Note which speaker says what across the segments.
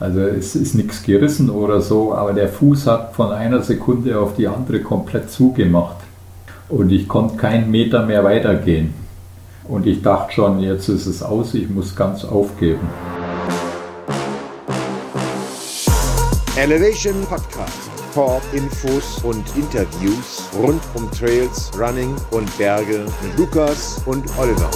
Speaker 1: Also es ist nichts gerissen oder so, aber der Fuß hat von einer Sekunde auf die andere komplett zugemacht. Und ich konnte keinen Meter mehr weitergehen. Und ich dachte schon, jetzt ist es aus, ich muss ganz aufgeben.
Speaker 2: Elevation Podcast. Talk, Infos und Interviews rund um Trails, Running und Berge mit Lukas und Oliver.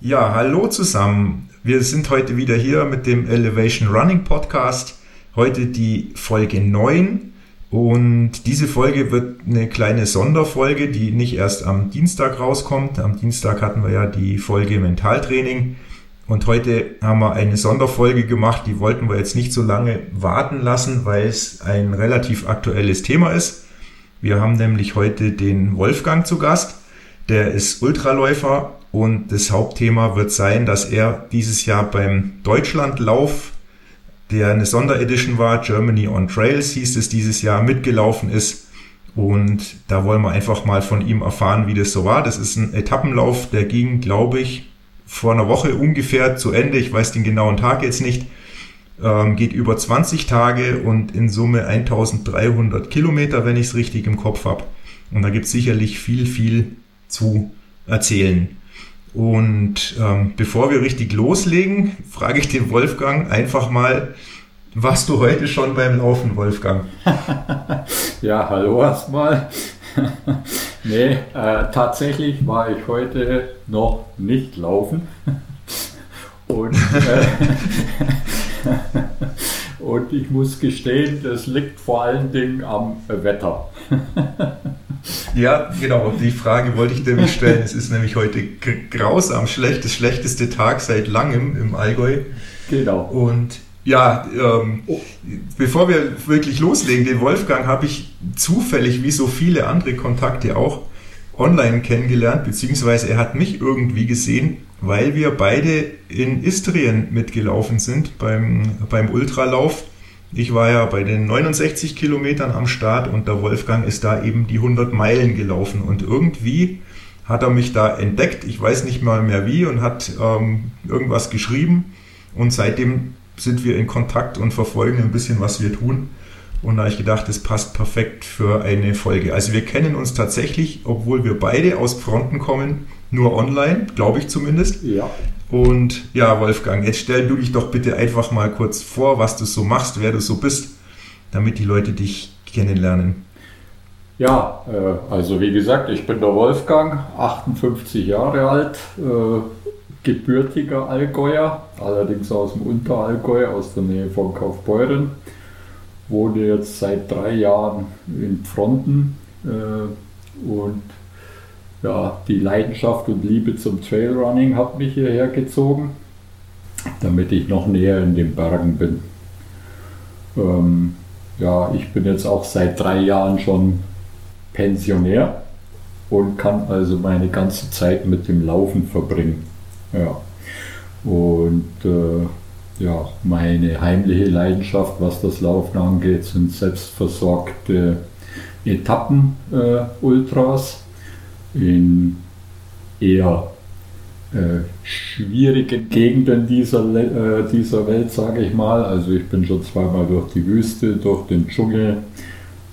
Speaker 3: Ja, hallo zusammen. Wir sind heute wieder hier mit dem Elevation Running Podcast. Heute die Folge 9 und diese Folge wird eine kleine Sonderfolge, die nicht erst am Dienstag rauskommt. Am Dienstag hatten wir ja die Folge Mentaltraining und heute haben wir eine Sonderfolge gemacht, die wollten wir jetzt nicht so lange warten lassen, weil es ein relativ aktuelles Thema ist. Wir haben nämlich heute den Wolfgang zu Gast. Der ist Ultraläufer und das Hauptthema wird sein, dass er dieses Jahr beim Deutschlandlauf, der eine Sonderedition war, Germany on Trails hieß es dieses Jahr, mitgelaufen ist. Und da wollen wir einfach mal von ihm erfahren, wie das so war. Das ist ein Etappenlauf, der ging, glaube ich, vor einer Woche ungefähr zu Ende. Ich weiß den genauen Tag jetzt nicht. Ähm, geht über 20 Tage und in Summe 1300 Kilometer, wenn ich es richtig im Kopf habe. Und da gibt es sicherlich viel, viel zu erzählen. Und ähm, bevor wir richtig loslegen, frage ich den Wolfgang einfach mal, warst du heute schon beim Laufen, Wolfgang?
Speaker 1: ja, hallo erstmal. nee, äh, tatsächlich war ich heute noch nicht laufen. Und, äh, und ich muss gestehen, das liegt vor allen Dingen am Wetter.
Speaker 3: Ja, genau. Die Frage wollte ich nämlich stellen. Es ist nämlich heute grausam schlecht, das schlechteste Tag seit langem im Allgäu.
Speaker 1: Genau.
Speaker 3: Und ja, ähm, oh. bevor wir wirklich loslegen, den Wolfgang habe ich zufällig, wie so viele andere Kontakte auch, online kennengelernt, beziehungsweise er hat mich irgendwie gesehen, weil wir beide in Istrien mitgelaufen sind beim, beim Ultralauf ich war ja bei den 69 Kilometern am Start und der Wolfgang ist da eben die 100 Meilen gelaufen und irgendwie hat er mich da entdeckt, ich weiß nicht mal mehr wie und hat ähm, irgendwas geschrieben und seitdem sind wir in Kontakt und verfolgen ein bisschen, was wir tun. Und da habe ich gedacht, das passt perfekt für eine Folge. Also wir kennen uns tatsächlich, obwohl wir beide aus Fronten kommen, nur online, glaube ich zumindest.
Speaker 1: Ja.
Speaker 3: Und ja, Wolfgang, jetzt stell du dich doch bitte einfach mal kurz vor, was du so machst, wer du so bist, damit die Leute dich kennenlernen.
Speaker 1: Ja, äh, also wie gesagt, ich bin der Wolfgang, 58 Jahre alt, äh, gebürtiger Allgäuer, allerdings aus dem Unterallgäu, aus der Nähe von Kaufbeuren. Wohne jetzt seit drei Jahren in Fronten äh, und ja, die Leidenschaft und Liebe zum Trailrunning hat mich hierher gezogen, damit ich noch näher in den Bergen bin. Ähm, ja, ich bin jetzt auch seit drei Jahren schon Pensionär und kann also meine ganze Zeit mit dem Laufen verbringen. Ja. Und äh, ja, meine heimliche Leidenschaft, was das Laufen angeht, sind selbstversorgte Etappen-Ultras. Äh, in eher äh, schwierigen Gegenden dieser, äh, dieser Welt, sage ich mal. Also ich bin schon zweimal durch die Wüste, durch den Dschungel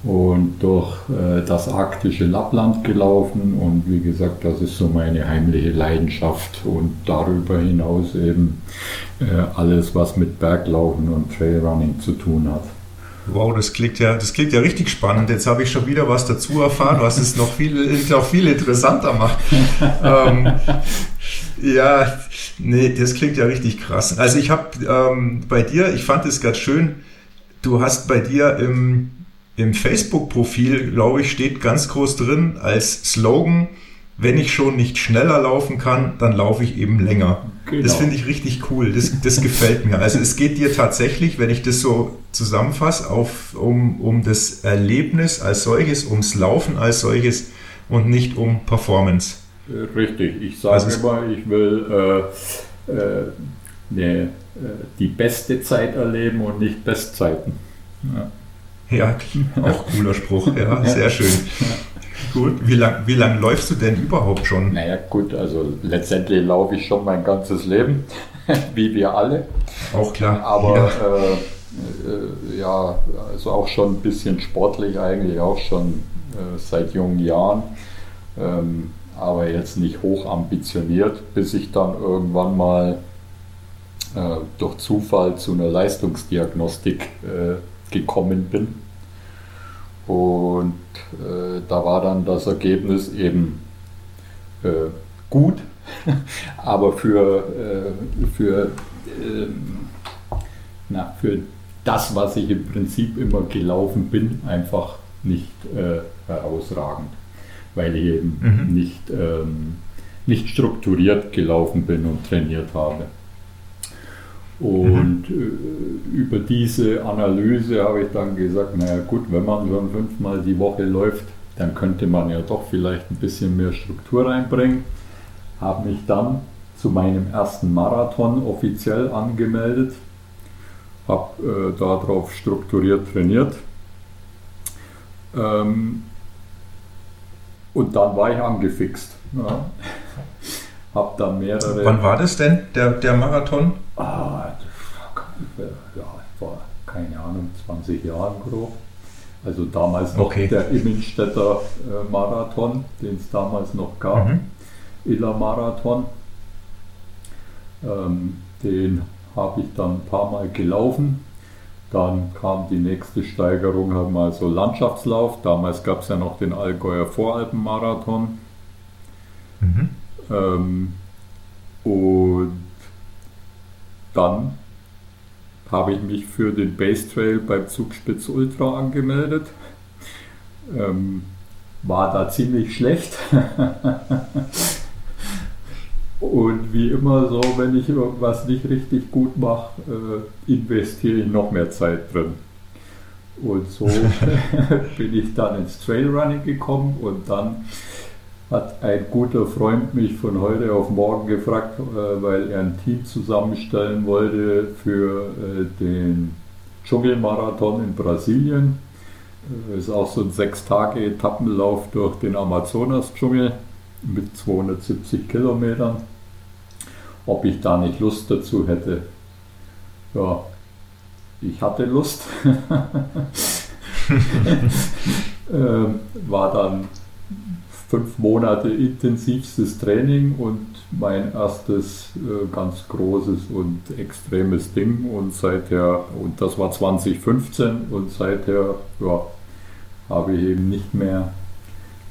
Speaker 1: und durch äh, das arktische Lappland gelaufen und wie gesagt, das ist so meine heimliche Leidenschaft und darüber hinaus eben äh, alles, was mit Berglaufen und Trailrunning zu tun hat.
Speaker 3: Wow, das klingt ja, das klingt ja richtig spannend. Jetzt habe ich schon wieder was dazu erfahren, was es noch viel, noch viel interessanter macht. ähm, ja, nee, das klingt ja richtig krass. Also ich habe ähm, bei dir, ich fand es ganz schön, du hast bei dir im, im Facebook-Profil, glaube ich, steht ganz groß drin als Slogan, wenn ich schon nicht schneller laufen kann, dann laufe ich eben länger. Genau. Das finde ich richtig cool. Das, das gefällt mir. Also es geht dir tatsächlich, wenn ich das so zusammenfasse, auf, um, um das Erlebnis als solches, ums Laufen als solches und nicht um Performance.
Speaker 1: Richtig. Ich sage also immer, ich will äh, äh, ne, die beste Zeit erleben und nicht Bestzeiten.
Speaker 3: Ja. Ja, auch cooler Spruch, ja, sehr schön. Gut, wie lange wie lang läufst du denn überhaupt schon?
Speaker 1: Naja, gut, also letztendlich laufe ich schon mein ganzes Leben. wie wir alle.
Speaker 3: Auch klar.
Speaker 1: Aber ja. Äh, äh, ja, also auch schon ein bisschen sportlich eigentlich, auch schon äh, seit jungen Jahren. Ähm, aber jetzt nicht hoch ambitioniert, bis ich dann irgendwann mal äh, durch Zufall zu einer Leistungsdiagnostik äh, gekommen bin. Und äh, da war dann das Ergebnis eben äh, gut, aber für, äh, für, ähm, na, für das, was ich im Prinzip immer gelaufen bin, einfach nicht äh, herausragend, weil ich eben mhm. nicht, ähm, nicht strukturiert gelaufen bin und trainiert habe. Und mhm. über diese Analyse habe ich dann gesagt, naja gut, wenn man schon fünfmal die Woche läuft, dann könnte man ja doch vielleicht ein bisschen mehr Struktur reinbringen. Habe mich dann zu meinem ersten Marathon offiziell angemeldet, habe äh, darauf strukturiert trainiert. Ähm, und dann war ich angefixt. Ja. Hab dann mehrere.
Speaker 3: Wann war das denn, der, der Marathon?
Speaker 1: Ah, ja, vor, keine Ahnung, 20 Jahren grob. Also damals noch okay. der Immenstädter äh, Marathon, den es damals noch gab, mhm. Iller Marathon. Ähm, den habe ich dann ein paar Mal gelaufen. Dann kam die nächste Steigerung, haben wir also Landschaftslauf. Damals gab es ja noch den Allgäuer Voralpenmarathon. Mhm. Ähm, und dann habe ich mich für den Base Trail beim Zugspitz Ultra angemeldet. Ähm, war da ziemlich schlecht. Und wie immer so, wenn ich irgendwas nicht richtig gut mache, äh, investiere ich noch mehr Zeit drin. Und so bin ich dann ins Trailrunning gekommen und dann hat ein guter Freund mich von heute auf morgen gefragt, äh, weil er ein Team zusammenstellen wollte für äh, den Dschungelmarathon in Brasilien. Das äh, ist auch so ein sechs Tage Etappenlauf durch den Amazonas-Dschungel mit 270 Kilometern. Ob ich da nicht Lust dazu hätte? Ja, ich hatte Lust. ähm, war dann fünf Monate intensivstes Training und mein erstes äh, ganz großes und extremes Ding und seither, und das war 2015 und seither ja, habe ich eben nicht mehr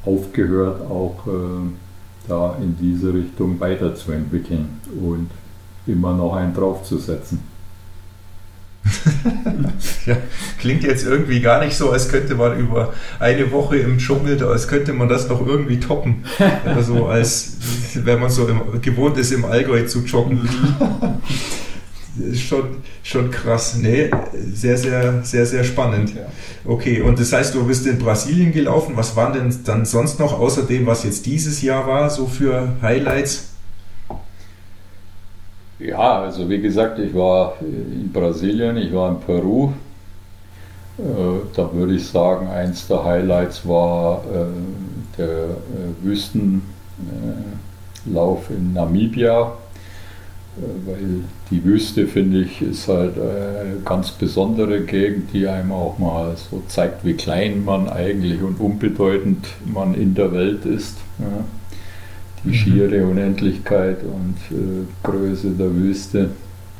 Speaker 1: aufgehört, auch äh, da in diese Richtung weiterzuentwickeln und immer noch einen draufzusetzen.
Speaker 3: ja, klingt jetzt irgendwie gar nicht so, als könnte man über eine Woche im Dschungel, als könnte man das noch irgendwie toppen. Also als wenn man so im, gewohnt ist, im Allgäu zu joggen. Schon, schon krass. Nee, sehr, sehr, sehr, sehr spannend. Okay, und das heißt, du bist in Brasilien gelaufen. Was waren denn dann sonst noch, außer dem, was jetzt dieses Jahr war, so für Highlights?
Speaker 1: Ja, also wie gesagt, ich war in Brasilien, ich war in Peru. Äh, da würde ich sagen, eins der Highlights war äh, der äh, Wüstenlauf in Namibia, weil die Wüste, finde ich, ist halt eine ganz besondere Gegend, die einem auch mal so zeigt, wie klein man eigentlich und unbedeutend man in der Welt ist die schiere Unendlichkeit und äh, Größe der Wüste.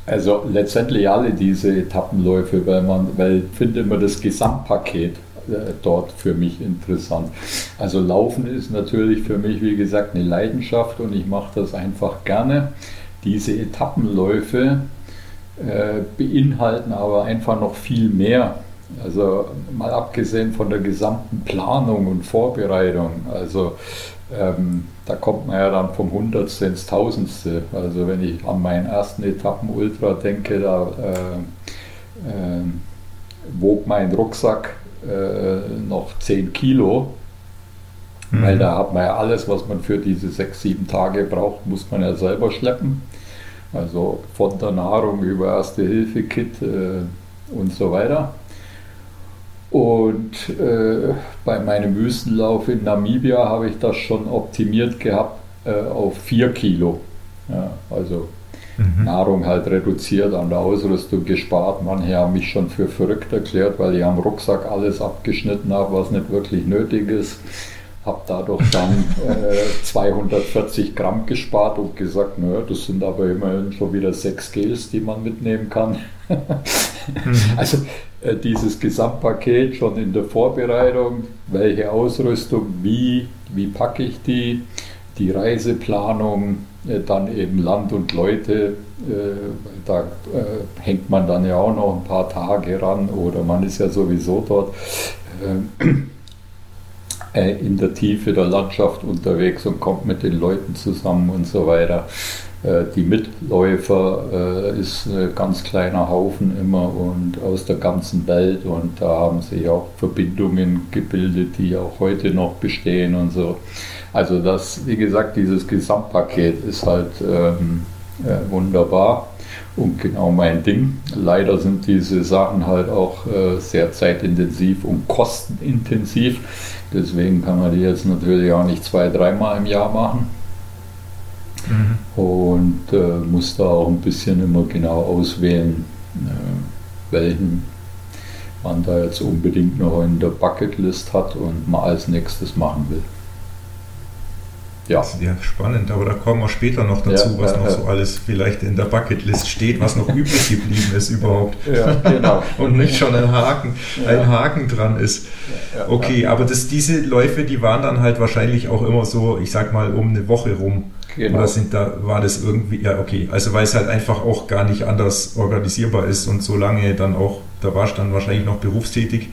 Speaker 1: Also letztendlich alle diese Etappenläufe, weil man, weil ich finde immer das Gesamtpaket äh, dort für mich interessant. Also Laufen ist natürlich für mich, wie gesagt, eine Leidenschaft und ich mache das einfach gerne. Diese Etappenläufe äh, beinhalten aber einfach noch viel mehr. Also mal abgesehen von der gesamten Planung und Vorbereitung. Also ähm, da kommt man ja dann vom Hundertste ins Tausendste. Also wenn ich an meinen ersten Etappen-Ultra denke, da äh, äh, wog mein Rucksack äh, noch 10 Kilo. Mhm. Weil da hat man ja alles, was man für diese sechs, sieben Tage braucht, muss man ja selber schleppen. Also von der Nahrung über Erste-Hilfe-Kit äh, und so weiter. Und äh, bei meinem Wüstenlauf in Namibia habe ich das schon optimiert gehabt äh, auf 4 Kilo. Ja, also mhm. Nahrung halt reduziert, an der Ausrüstung gespart. Manche haben mich schon für verrückt erklärt, weil ich am Rucksack alles abgeschnitten habe, was nicht wirklich nötig ist. Habe dadurch dann äh, 240 Gramm gespart und gesagt, naja, das sind aber immerhin schon wieder sechs Gels, die man mitnehmen kann. mhm. Also äh, dieses Gesamtpaket schon in der Vorbereitung, welche Ausrüstung, wie, wie packe ich die, die Reiseplanung, äh, dann eben Land und Leute, äh, da hängt man dann ja auch noch ein paar Tage ran oder man ist ja sowieso dort in der Tiefe der Landschaft unterwegs und kommt mit den Leuten zusammen und so weiter. Die Mitläufer ist ein ganz kleiner Haufen immer und aus der ganzen Welt und da haben sich auch Verbindungen gebildet, die auch heute noch bestehen und so. Also das, wie gesagt, dieses Gesamtpaket ist halt ähm, äh, wunderbar und genau mein Ding. Leider sind diese Sachen halt auch äh, sehr zeitintensiv und kostenintensiv. Deswegen kann man die jetzt natürlich auch nicht zwei, dreimal im Jahr machen. Mhm. Und äh, muss da auch ein bisschen immer genau auswählen, äh, welchen man da jetzt unbedingt noch in der Bucketlist hat und mal als nächstes machen will.
Speaker 3: Ja. ja, spannend, aber da kommen wir später noch dazu, ja, was noch so alles vielleicht in der Bucketlist steht, was noch übrig geblieben ist überhaupt. Ja, genau. Und nicht schon ein Haken, ein Haken dran ist. Okay, aber das, diese Läufe, die waren dann halt wahrscheinlich auch immer so, ich sag mal, um eine Woche rum. Genau. Oder sind da, war das irgendwie, ja, okay. Also weil es halt einfach auch gar nicht anders organisierbar ist und so lange dann auch, da warst du dann wahrscheinlich noch berufstätig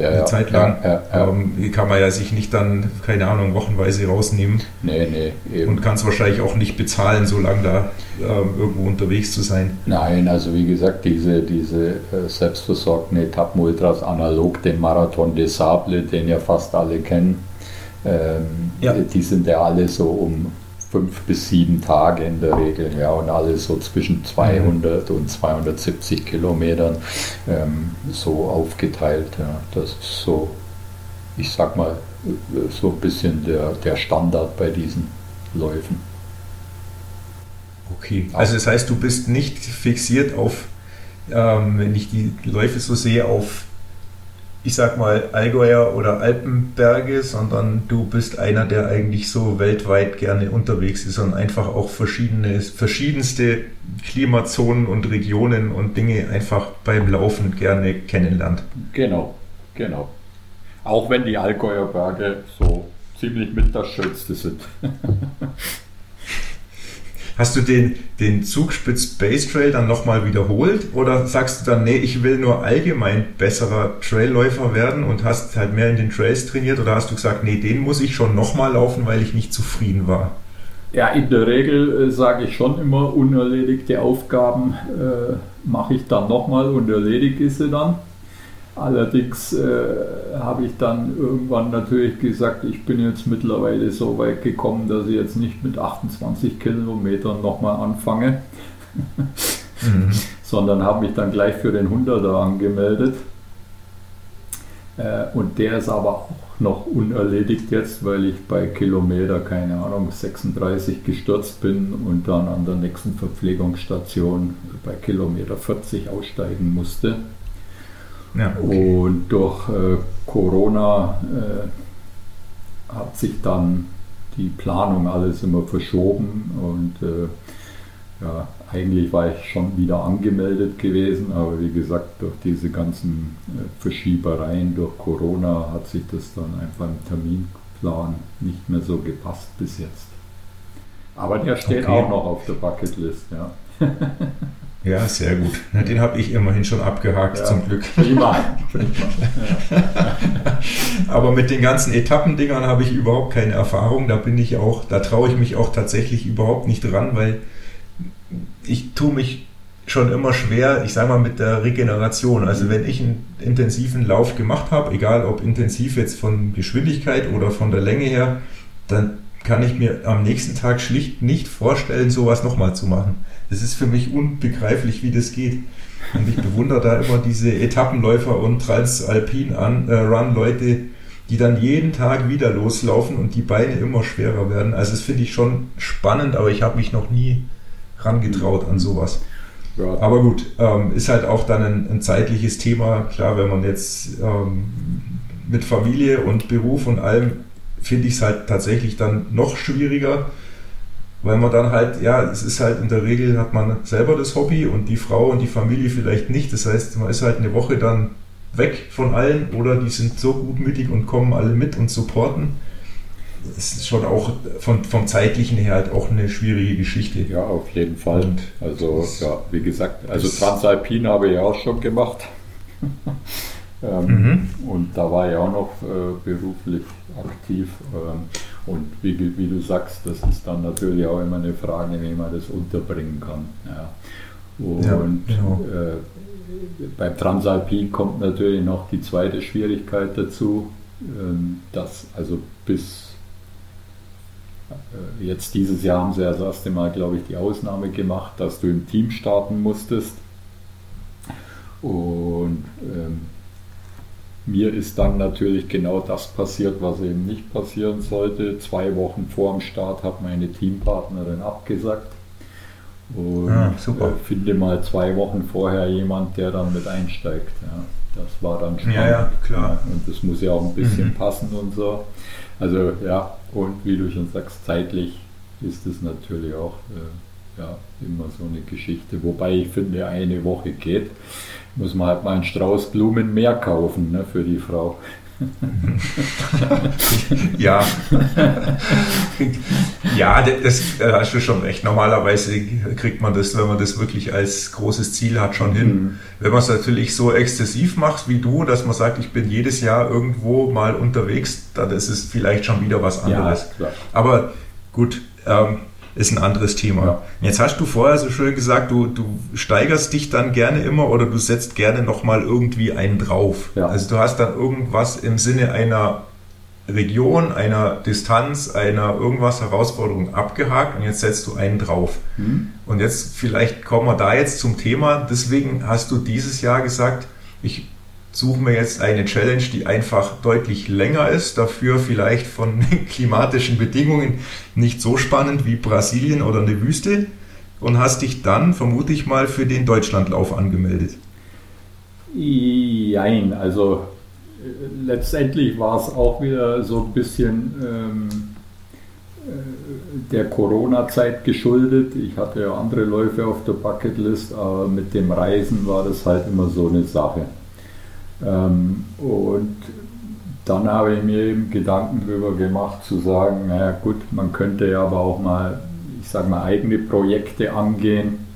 Speaker 3: ja, eine ja, Zeit lang. Ja, ähm, kann man ja sich nicht dann, keine Ahnung, wochenweise rausnehmen.
Speaker 1: Nee, nee.
Speaker 3: Eben. Und kann es wahrscheinlich auch nicht bezahlen, so lange da ähm, irgendwo unterwegs zu sein.
Speaker 1: Nein, also wie gesagt, diese, diese äh, selbstversorgten Etappenultras analog dem Marathon des Sable, den ja fast alle kennen, ähm, die sind ja alle so um fünf bis sieben Tage in der Regel, ja, und alles so zwischen 200 mhm. und 270 Kilometern ähm, so aufgeteilt. Ja. Das ist so, ich sag mal, so ein bisschen der, der Standard bei diesen Läufen.
Speaker 3: Okay, also das heißt, du bist nicht fixiert auf, ähm, wenn ich die Läufe so sehe, auf ich sag mal, Allgäuer oder Alpenberge, sondern du bist einer, der eigentlich so weltweit gerne unterwegs ist und einfach auch verschiedene, verschiedenste Klimazonen und Regionen und Dinge einfach beim Laufen gerne kennenlernt.
Speaker 1: Genau, genau. Auch wenn die Allgäuer Berge so ziemlich mit das Schönste sind.
Speaker 3: Hast du den, den Zugspitz Base Trail dann nochmal wiederholt oder sagst du dann, nee, ich will nur allgemein besserer Trailläufer werden und hast halt mehr in den Trails trainiert oder hast du gesagt, nee, den muss ich schon nochmal laufen, weil ich nicht zufrieden war?
Speaker 1: Ja, in der Regel äh, sage ich schon immer, unerledigte Aufgaben äh, mache ich dann nochmal und erledige sie dann. Allerdings äh, habe ich dann irgendwann natürlich gesagt, ich bin jetzt mittlerweile so weit gekommen, dass ich jetzt nicht mit 28 Kilometern nochmal anfange, mhm. sondern habe mich dann gleich für den 100er angemeldet. Äh, und der ist aber auch noch unerledigt jetzt, weil ich bei Kilometer, keine Ahnung, 36 gestürzt bin und dann an der nächsten Verpflegungsstation bei Kilometer 40 aussteigen musste. Ja, okay. Und durch äh, Corona äh, hat sich dann die Planung alles immer verschoben und äh, ja, eigentlich war ich schon wieder angemeldet gewesen, aber wie gesagt, durch diese ganzen äh, Verschiebereien durch Corona hat sich das dann einfach im Terminplan nicht mehr so gepasst bis jetzt. Aber der steht okay. auch noch auf der Bucketlist, ja.
Speaker 3: Ja, sehr gut. Na, den habe ich immerhin schon abgehakt, ja, zum Glück. Prima. Aber mit den ganzen Etappendingern habe ich überhaupt keine Erfahrung. Da bin ich auch, da traue ich mich auch tatsächlich überhaupt nicht dran, weil ich tue mich schon immer schwer, ich sage mal, mit der Regeneration. Also wenn ich einen intensiven Lauf gemacht habe, egal ob intensiv jetzt von Geschwindigkeit oder von der Länge her, dann kann ich mir am nächsten Tag schlicht nicht vorstellen, sowas nochmal zu machen. Das ist für mich unbegreiflich, wie das geht. Und ich bewundere da immer diese Etappenläufer und Transalpin-Run-Leute, äh, die dann jeden Tag wieder loslaufen und die Beine immer schwerer werden. Also das finde ich schon spannend, aber ich habe mich noch nie rangetraut an sowas. Ja. Aber gut, ähm, ist halt auch dann ein, ein, zeitliches Thema. Klar, wenn man jetzt ähm, mit Familie und Beruf und allem, finde ich es halt tatsächlich dann noch schwieriger, weil man dann halt, ja, es ist halt in der Regel hat man selber das Hobby und die Frau und die Familie vielleicht nicht. Das heißt, man ist halt eine Woche dann weg von allen oder die sind so gutmütig und kommen alle mit und supporten. Das ist schon auch von, vom zeitlichen her halt auch eine schwierige Geschichte.
Speaker 1: Ja, auf jeden Fall. Und also, ja, wie gesagt, also Transalpin habe ich auch schon gemacht. ähm, mhm. Und da war ich auch noch äh, beruflich aktiv. Ähm, und wie, wie, du sagst, das ist dann natürlich auch immer eine Frage, wie man das unterbringen kann. Ja. Und ja, genau. äh, beim Transalpin kommt natürlich noch die zweite Schwierigkeit dazu, ähm, dass also bis äh, jetzt dieses Jahr haben sie das erste Mal, glaube ich, die Ausnahme gemacht, dass du im Team starten musstest. Und ähm, mir ist dann natürlich genau das passiert, was eben nicht passieren sollte. Zwei Wochen vor dem Start hat meine Teampartnerin abgesagt. Und ah, super. Äh, finde mal zwei Wochen vorher jemand, der dann mit einsteigt. Ja. Das war dann
Speaker 3: spannend. Ja, ja, klar.
Speaker 1: Und das muss ja auch ein bisschen mhm. passen und so. Also ja, und wie du schon sagst, zeitlich ist es natürlich auch äh, ja, immer so eine Geschichte. Wobei ich finde, eine Woche geht, muss man halt mal einen Strauß Blumen mehr kaufen ne, für die Frau.
Speaker 3: ja. ja, das da hast du schon recht. Normalerweise kriegt man das, wenn man das wirklich als großes Ziel hat, schon hin. Mhm. Wenn man es natürlich so exzessiv macht wie du, dass man sagt, ich bin jedes Jahr irgendwo mal unterwegs, dann ist es vielleicht schon wieder was anderes. Ja, Aber gut, ähm, ist ein anderes Thema. Ja. Jetzt hast du vorher so schön gesagt, du, du steigerst dich dann gerne immer oder du setzt gerne nochmal irgendwie einen drauf. Ja. Also du hast dann irgendwas im Sinne einer Region, einer Distanz, einer irgendwas Herausforderung abgehakt und jetzt setzt du einen drauf. Mhm. Und jetzt vielleicht kommen wir da jetzt zum Thema. Deswegen hast du dieses Jahr gesagt, ich suchen wir jetzt eine Challenge, die einfach deutlich länger ist, dafür vielleicht von klimatischen Bedingungen nicht so spannend wie Brasilien oder eine Wüste und hast dich dann, vermute ich mal, für den Deutschlandlauf angemeldet.
Speaker 1: Nein, also äh, letztendlich war es auch wieder so ein bisschen ähm, äh, der Corona-Zeit geschuldet. Ich hatte ja andere Läufe auf der Bucketlist, aber mit dem Reisen war das halt immer so eine Sache. Ähm, und dann habe ich mir eben Gedanken darüber gemacht, zu sagen, naja gut, man könnte ja aber auch mal, ich sage mal, eigene Projekte angehen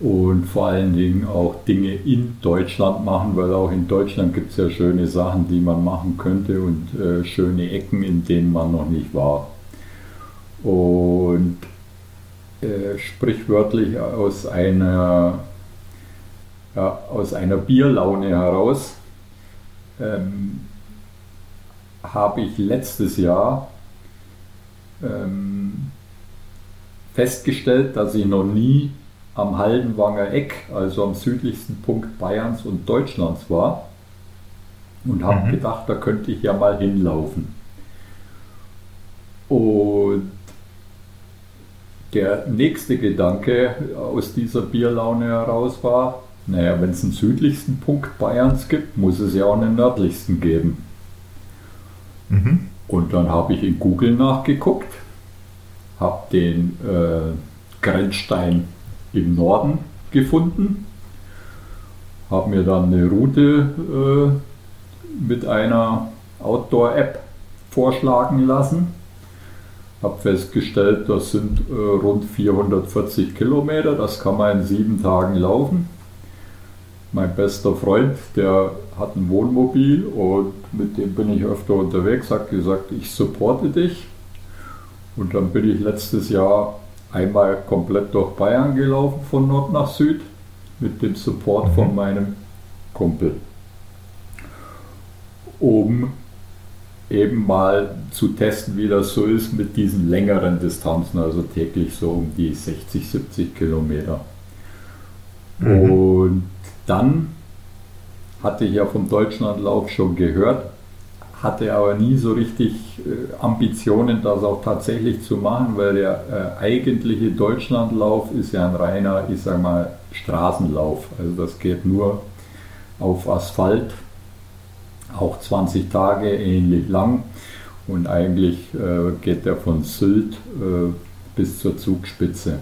Speaker 1: und vor allen Dingen auch Dinge in Deutschland machen, weil auch in Deutschland gibt es ja schöne Sachen, die man machen könnte und äh, schöne Ecken, in denen man noch nicht war. Und äh, sprichwörtlich aus einer ja, aus einer Bierlaune heraus ähm, habe ich letztes Jahr ähm, festgestellt, dass ich noch nie am Haldenwanger Eck, also am südlichsten Punkt Bayerns und Deutschlands war und habe mhm. gedacht, da könnte ich ja mal hinlaufen. Und der nächste Gedanke aus dieser Bierlaune heraus war, naja, wenn es einen südlichsten Punkt Bayerns gibt, muss es ja auch einen nördlichsten geben. Mhm. Und dann habe ich in Google nachgeguckt, habe den äh, Grenzstein im Norden gefunden, habe mir dann eine Route äh, mit einer Outdoor-App vorschlagen lassen, habe festgestellt, das sind äh, rund 440 Kilometer, das kann man in sieben Tagen laufen mein bester Freund, der hat ein Wohnmobil und mit dem bin ich öfter unterwegs, hat gesagt, ich supporte dich. Und dann bin ich letztes Jahr einmal komplett durch Bayern gelaufen, von Nord nach Süd, mit dem Support von mhm. meinem Kumpel. Um eben mal zu testen, wie das so ist mit diesen längeren Distanzen, also täglich so um die 60, 70 Kilometer. Mhm. Und dann hatte ich ja vom Deutschlandlauf schon gehört, hatte aber nie so richtig äh, Ambitionen, das auch tatsächlich zu machen, weil der äh, eigentliche Deutschlandlauf ist ja ein reiner, ich sag mal, Straßenlauf. Also das geht nur auf Asphalt, auch 20 Tage ähnlich lang und eigentlich äh, geht der von Sylt äh, bis zur Zugspitze.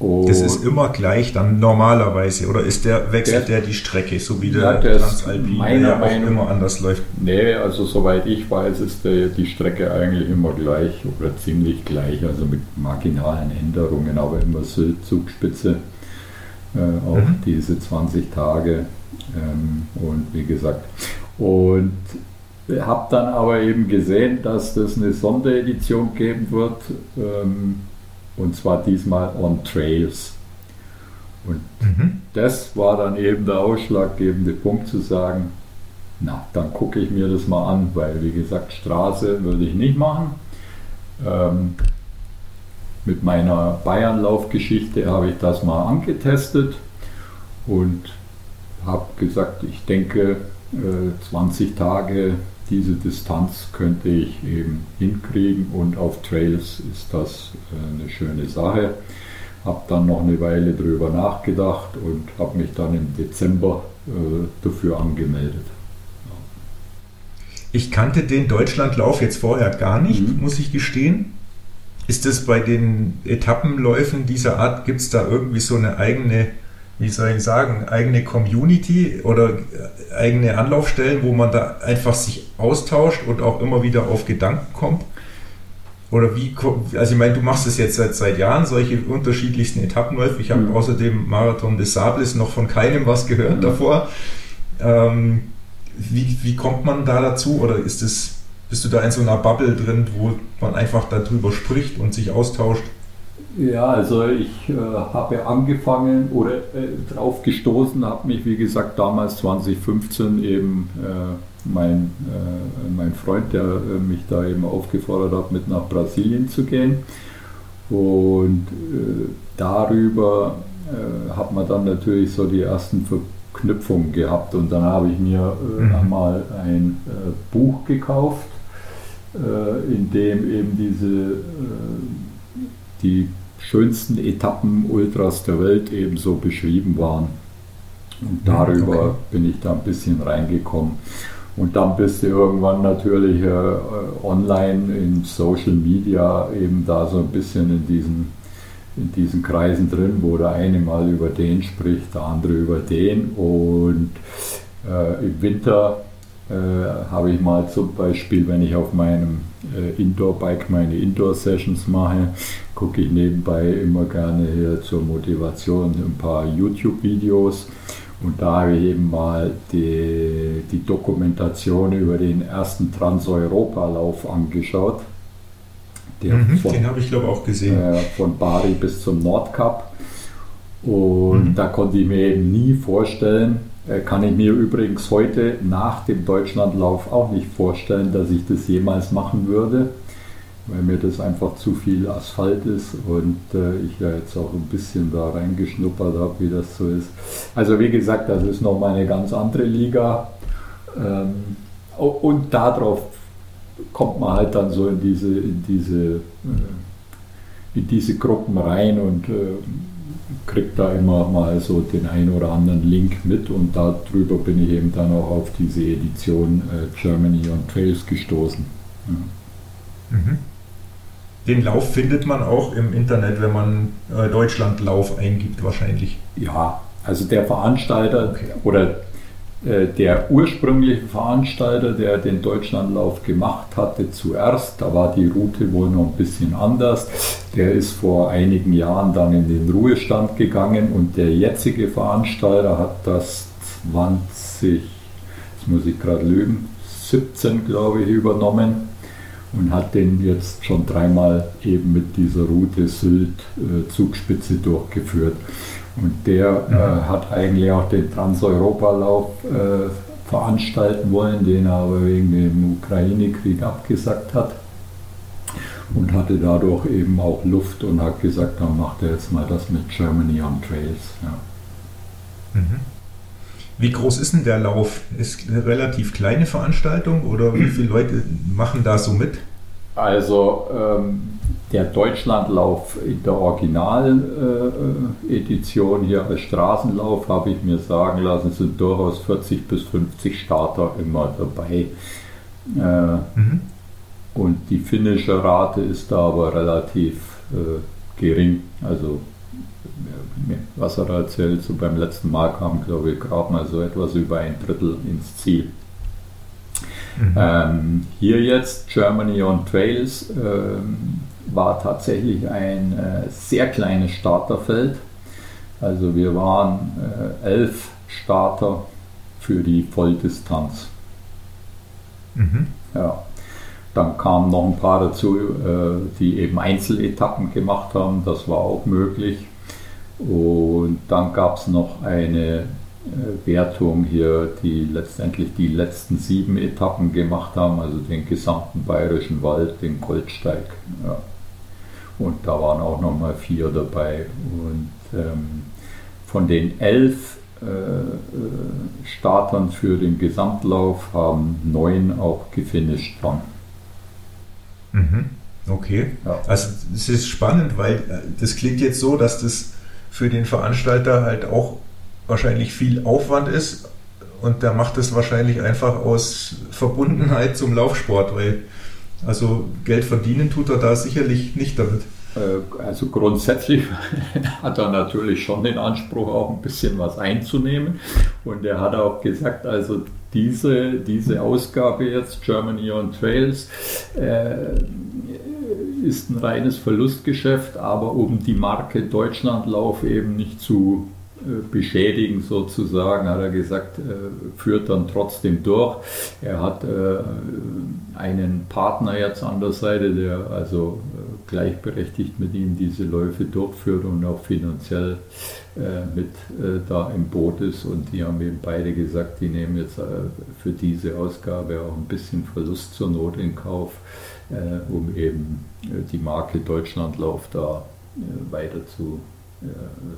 Speaker 3: Und das ist immer gleich dann normalerweise oder ist der wechselt der, der die Strecke, so wie der, ja, der Transalpine
Speaker 1: der auch Meinung, immer anders läuft? Nee, also soweit ich weiß, ist der, die Strecke eigentlich immer gleich oder ziemlich gleich, also mit marginalen Änderungen, aber immer Sylt, Zugspitze, äh, auch mhm. diese 20 Tage ähm, und wie gesagt und habe dann aber eben gesehen, dass das eine Sonderedition geben wird. Ähm, und zwar diesmal on Trails. Und mhm. das war dann eben der ausschlaggebende Punkt zu sagen, na, dann gucke ich mir das mal an, weil wie gesagt, Straße würde ich nicht machen. Ähm, mit meiner Bayernlaufgeschichte habe ich das mal angetestet und habe gesagt, ich denke, äh, 20 Tage diese Distanz könnte ich eben hinkriegen und auf Trails ist das äh, eine schöne Sache. Habe dann noch eine Weile drüber nachgedacht und habe mich dann im Dezember äh, dafür angemeldet.
Speaker 3: Ich kannte den Deutschlandlauf jetzt vorher gar nicht, mhm. muss ich gestehen. Ist es bei den Etappenläufen dieser Art, gibt es da irgendwie so eine eigene wie soll ich sagen, eigene Community oder eigene Anlaufstellen, wo man da einfach sich austauscht und auch immer wieder auf Gedanken kommt? Oder wie, also ich meine, du machst es jetzt seit, seit Jahren, solche unterschiedlichsten Etappenläufe. Ich habe mhm. außerdem Marathon des Sables noch von keinem was gehört mhm. davor. Ähm, wie, wie kommt man da dazu? Oder ist es, bist du da in so einer Bubble drin, wo man einfach darüber spricht und sich austauscht?
Speaker 1: Ja, also ich äh, habe angefangen oder äh, drauf gestoßen, habe mich wie gesagt damals 2015 eben äh, mein, äh, mein Freund, der äh, mich da eben aufgefordert hat, mit nach Brasilien zu gehen. Und äh, darüber hat man dann natürlich so die ersten Verknüpfungen gehabt und dann habe ich mir mhm. einmal ein Buch gekauft, in dem eben diese die schönsten Etappen Ultras der Welt ebenso beschrieben waren. Und darüber okay. bin ich da ein bisschen reingekommen. Und dann bist du irgendwann natürlich äh, online in Social Media eben da so ein bisschen in diesen, in diesen Kreisen drin, wo der eine mal über den spricht, der andere über den. Und äh, im Winter äh, habe ich mal zum Beispiel, wenn ich auf meinem äh, Indoor-Bike meine Indoor-Sessions mache, gucke ich nebenbei immer gerne hier zur Motivation ein paar YouTube-Videos. Und da habe ich eben mal die, die Dokumentation über den ersten Trans-Europa-Lauf angeschaut.
Speaker 3: Mhm, von, den habe ich glaube auch gesehen.
Speaker 1: Äh, von Bari bis zum Nordkap. Und mhm. da konnte ich mir eben nie vorstellen, kann ich mir übrigens heute nach dem Deutschlandlauf auch nicht vorstellen, dass ich das jemals machen würde, weil mir das einfach zu viel Asphalt ist und äh, ich ja jetzt auch ein bisschen da reingeschnuppert habe, wie das so ist. Also wie gesagt, das ist nochmal eine ganz andere Liga ähm, und darauf kommt man halt dann so in diese, in diese, äh, in diese Gruppen rein und kriege da immer mal so den einen oder anderen Link mit und darüber bin ich eben dann auch auf diese Edition äh, Germany on Trails gestoßen. Ja.
Speaker 3: Mhm. Den Lauf findet man auch im Internet, wenn man äh, Deutschlandlauf eingibt, wahrscheinlich.
Speaker 1: Ja, also der Veranstalter okay. oder der ursprüngliche Veranstalter, der den Deutschlandlauf gemacht hatte, zuerst, da war die Route wohl noch ein bisschen anders. Der ist vor einigen Jahren dann in den Ruhestand gegangen und der jetzige Veranstalter hat das 20, jetzt muss ich gerade lügen, 17 glaube ich übernommen und hat den jetzt schon dreimal eben mit dieser Route Sylt äh, Zugspitze durchgeführt. Und der mhm. hat eigentlich auch den Transeuropalauf äh, veranstalten wollen, den er aber wegen dem Ukraine-Krieg abgesagt hat. Und hatte dadurch eben auch Luft und hat gesagt, dann macht er jetzt mal das mit Germany on Trails. Ja.
Speaker 3: Mhm. Wie groß ist denn der Lauf? Ist eine relativ kleine Veranstaltung oder wie viele Leute machen da so mit?
Speaker 1: Also ähm, der Deutschlandlauf in der Original-Edition äh, hier als Straßenlauf, habe ich mir sagen lassen, sind durchaus 40 bis 50 Starter immer dabei. Äh, mhm. Und die finnische Rate ist da aber relativ äh, gering. Also was er erzählt, so beim letzten Mal kam, glaube ich, gerade mal so etwas über ein Drittel ins Ziel. Mhm. Ähm, hier jetzt Germany on Trails ähm, war tatsächlich ein äh, sehr kleines Starterfeld. Also wir waren äh, elf Starter für die Volldistanz. Mhm. Ja. Dann kamen noch ein paar dazu, äh, die eben Einzeletappen gemacht haben. Das war auch möglich. Und dann gab es noch eine äh, Wertung hier, die letztendlich die letzten sieben Etappen gemacht haben, also den gesamten Bayerischen Wald, den Goldsteig. Ja. Und da waren auch nochmal vier dabei. Und ähm, von den elf äh, äh, Startern für den Gesamtlauf haben neun auch gefinisht dann.
Speaker 3: Mhm. Okay. Ja. Also es ist spannend, weil äh, das klingt jetzt so, dass das für den Veranstalter halt auch wahrscheinlich viel Aufwand ist und der macht das wahrscheinlich einfach aus Verbundenheit zum Laufsport, weil also Geld verdienen tut er da sicherlich nicht damit.
Speaker 1: Äh, also grundsätzlich hat er natürlich schon den Anspruch, auch ein bisschen was einzunehmen. Und er hat auch gesagt, also diese, diese Ausgabe jetzt, Germany on Trails, äh, ist ein reines Verlustgeschäft, aber um die Marke Deutschlandlauf eben nicht zu äh, beschädigen sozusagen, hat er gesagt, äh, führt dann trotzdem durch. Er hat einen Partner jetzt an der Seite, der also gleichberechtigt mit ihm diese Läufe durchführt und auch finanziell mit da im Boot ist. Und die haben eben beide gesagt, die nehmen jetzt für diese Ausgabe auch ein bisschen Verlust zur Not in Kauf, um eben die Marke Deutschlandlauf da weiter zu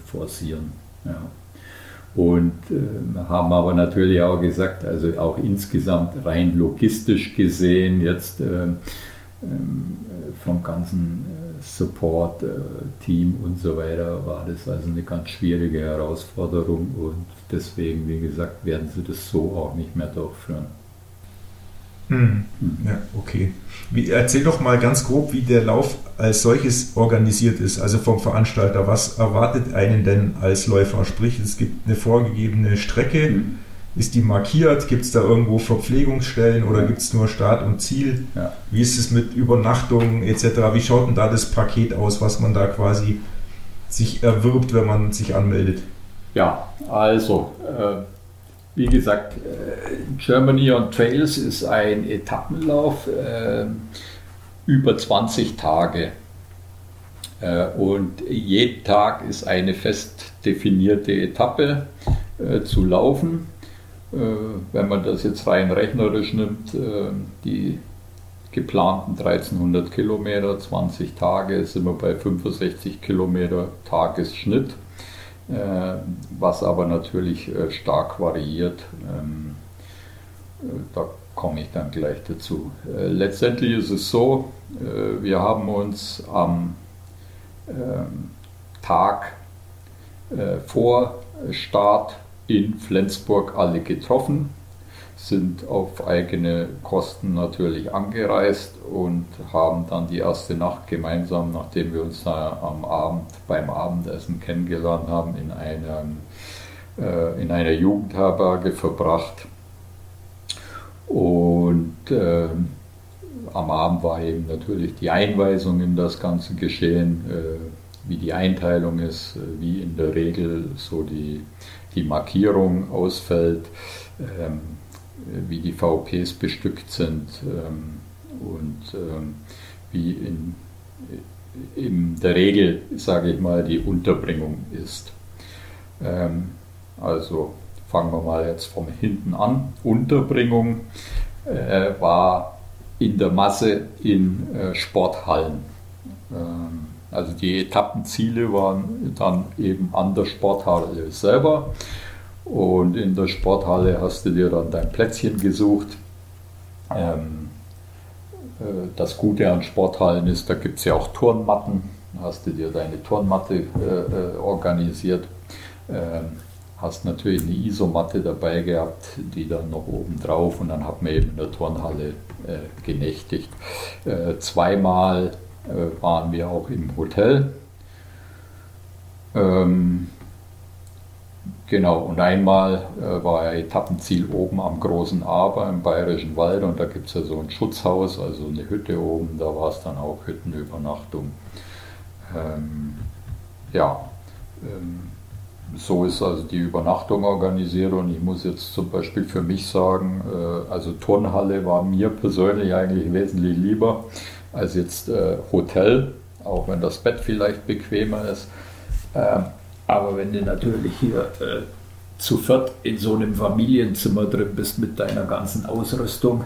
Speaker 1: forcieren. Ja. Und äh, haben aber natürlich auch gesagt, also auch insgesamt rein logistisch gesehen, jetzt äh, äh, vom ganzen äh, Support-Team und so weiter, war das also eine ganz schwierige Herausforderung und deswegen, wie gesagt, werden sie das so auch nicht mehr durchführen.
Speaker 3: Hm. Ja, okay. Wie, erzähl doch mal ganz grob, wie der Lauf als solches organisiert ist, also vom Veranstalter. Was erwartet einen denn als Läufer? Sprich, es gibt eine vorgegebene Strecke. Hm. Ist die markiert? Gibt es da irgendwo Verpflegungsstellen oder gibt es nur Start und Ziel? Ja. Wie ist es mit Übernachtungen etc.? Wie schaut denn da das Paket aus, was man da quasi sich erwirbt, wenn man sich anmeldet?
Speaker 1: Ja, also äh, wie gesagt, äh, Germany on Trails ist ein Etappenlauf äh, über 20 Tage. Äh, und jeden Tag ist eine fest definierte Etappe äh, zu laufen. Äh, wenn man das jetzt rein rechnerisch nimmt, äh, die geplanten 1300 Kilometer, 20 Tage, sind wir bei 65 Kilometer Tagesschnitt. Äh, was aber natürlich äh, stark variiert. Ähm, äh, da komme ich dann gleich dazu. Letztendlich ist es so, wir haben uns am ähm, Tag vor Start in Flensburg alle getroffen sind auf eigene Kosten natürlich angereist und haben dann die erste Nacht gemeinsam, nachdem wir uns da am Abend beim Abendessen kennengelernt haben, in, einem, äh, in einer Jugendherberge verbracht. Und äh, am Abend war eben natürlich die Einweisung in das ganze Geschehen, äh, wie die Einteilung ist, äh, wie in der Regel so die, die Markierung ausfällt. Ähm, äh, wie die VPs bestückt sind ähm, und ähm, wie in, in der Regel, sage ich mal, die Unterbringung ist. Ähm, also fangen wir mal jetzt von hinten an. Unterbringung äh, war in der Masse in äh, Sporthallen. also die Etappenziele waren dann eben an der Sporthalle selber. Und in der Sporthalle hast du dir dann dein Plätzchen gesucht. Ähm, äh, das Gute an Sporthallen ist, da gibt es ja auch Turnmatten. Hast du dir deine Turnmatte äh, äh, organisiert. Ähm, hast natürlich eine Isomatte dabei gehabt, die dann noch oben drauf und dann hat man eben in der Turnhalle äh, genächtigt. Äh, zweimal äh, waren wir auch im Hotel. Ähm, genau, und einmal äh, war ja Etappenziel oben am Großen Aber im Bayerischen Wald und da gibt es ja so ein Schutzhaus, also eine Hütte oben, da war es dann auch Hüttenübernachtung. Ähm, ja, ähm, so ist also die Übernachtung organisiert und ich muss jetzt zum Beispiel für mich sagen, äh, also Turnhalle war mir persönlich eigentlich wesentlich lieber als jetzt äh, Hotel, auch wenn das Bett vielleicht bequemer ist. Ähm, aber wenn du natürlich hier äh, zu viert in so einem Familienzimmer drin bist mit deiner ganzen Ausrüstung,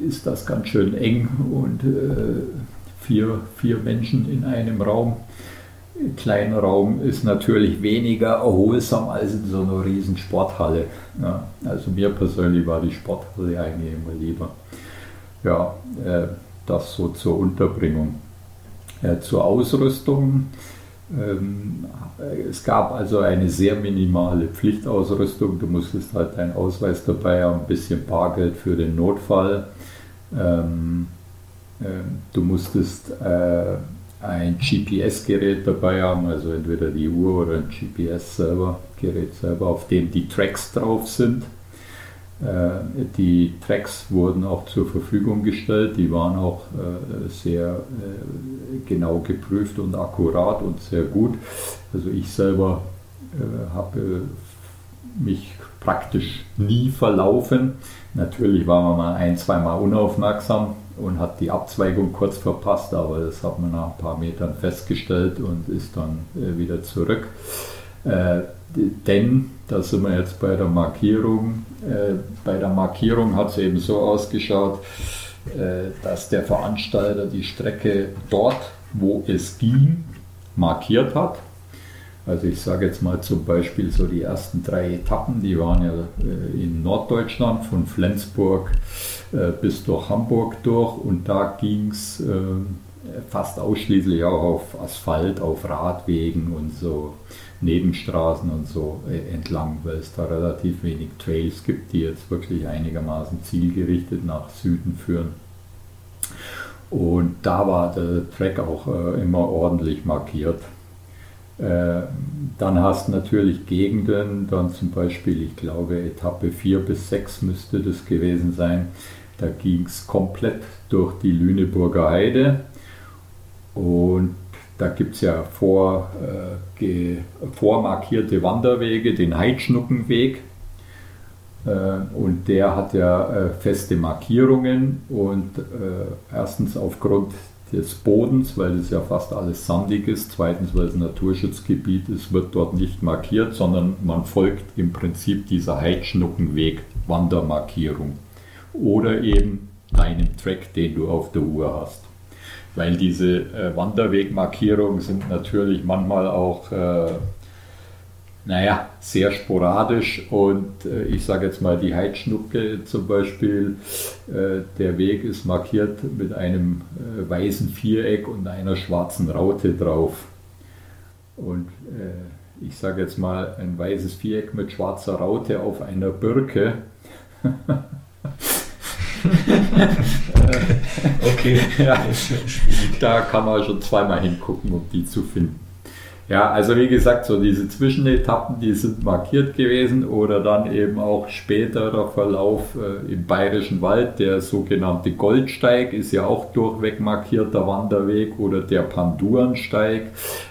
Speaker 1: ist das ganz schön eng und vier, vier Menschen in einem Raum kleiner Raum ist natürlich weniger erholsam als in so einer riesen Sporthalle. Ja, also mir persönlich war die Sporthalle eigentlich immer lieber. Ja, äh, das so zur Unterbringung. Äh, zur Ausrüstung. Ähm, es gab also eine sehr minimale Pflichtausrüstung. Du musstest halt deinen Ausweis dabei haben, ein bisschen Bargeld für den Notfall. Ähm, ähm, du musstest äh, ein GPS-Gerät dabei haben, also entweder die Uhr oder ein GPS-Gerät selber, auf dem die Tracks drauf sind. Äh, die Tracks wurden auch zur Verfügung gestellt, die waren auch äh, sehr äh, genau geprüft und akkurat und sehr gut. Also ich selber habe mich praktisch nie verlaufen. Natürlich war man mal ein, zweimal unaufmerksam, und hat die Abzweigung kurz verpasst, aber das hat man nach ein paar Metern festgestellt und ist dann wieder zurück. Denn, da sind wir jetzt bei der Markierung, äh, bei der Markierung hat es eben so ausgeschaut, äh, dass der Veranstalter die Strecke dort, wo es ging, markiert hat. Also ich sage jetzt mal zum Beispiel so die ersten drei Etappen, die waren ja äh, in Norddeutschland von Flensburg bis durch Hamburg durch. Und da ging es äh, fast ausschließlich auch auf Asphalt, auf Radwegen und so Nebenstraßen und so entlang, weil es da relativ wenig Trails gibt, die jetzt wirklich einigermaßen zielgerichtet nach Süden führen. Und da war der Track auch immer ordentlich markiert. Äh, dann hast du natürlich Gegenden, dann zum Beispiel, ich glaube, Etappe 4 bis 6 müsste das gewesen sein. Da ging es komplett durch die Lüneburger Heide und da gibt es ja vor, äh, vormarkierte Wanderwege, den Heidschnuckenweg. Äh, und der hat ja äh, feste Markierungen und äh, erstens aufgrund des Bodens, weil es ja fast alles sandig ist. Zweitens, weil es ein Naturschutzgebiet ist, wird dort nicht markiert, sondern man folgt im Prinzip dieser Heidschnuckenweg-Wandermarkierung. Oder eben deinem Track, den du auf der Uhr hast. Weil diese äh, Wanderwegmarkierungen sind natürlich manchmal auch äh, naja, sehr sporadisch und äh, ich sage jetzt mal die Heidschnucke zum Beispiel, äh, der Weg ist markiert mit einem äh, weißen Viereck und einer schwarzen Raute drauf. Und äh, ich sage jetzt mal ein weißes Viereck mit schwarzer Raute auf einer Birke. okay. ja, da kann man schon zweimal hingucken, um die zu finden. Ja, also wie gesagt, so diese Zwischenetappen, die sind markiert gewesen oder dann eben auch späterer Verlauf äh, im Bayerischen Wald, der sogenannte Goldsteig ist ja auch durchweg markierter Wanderweg oder der Pandurensteig.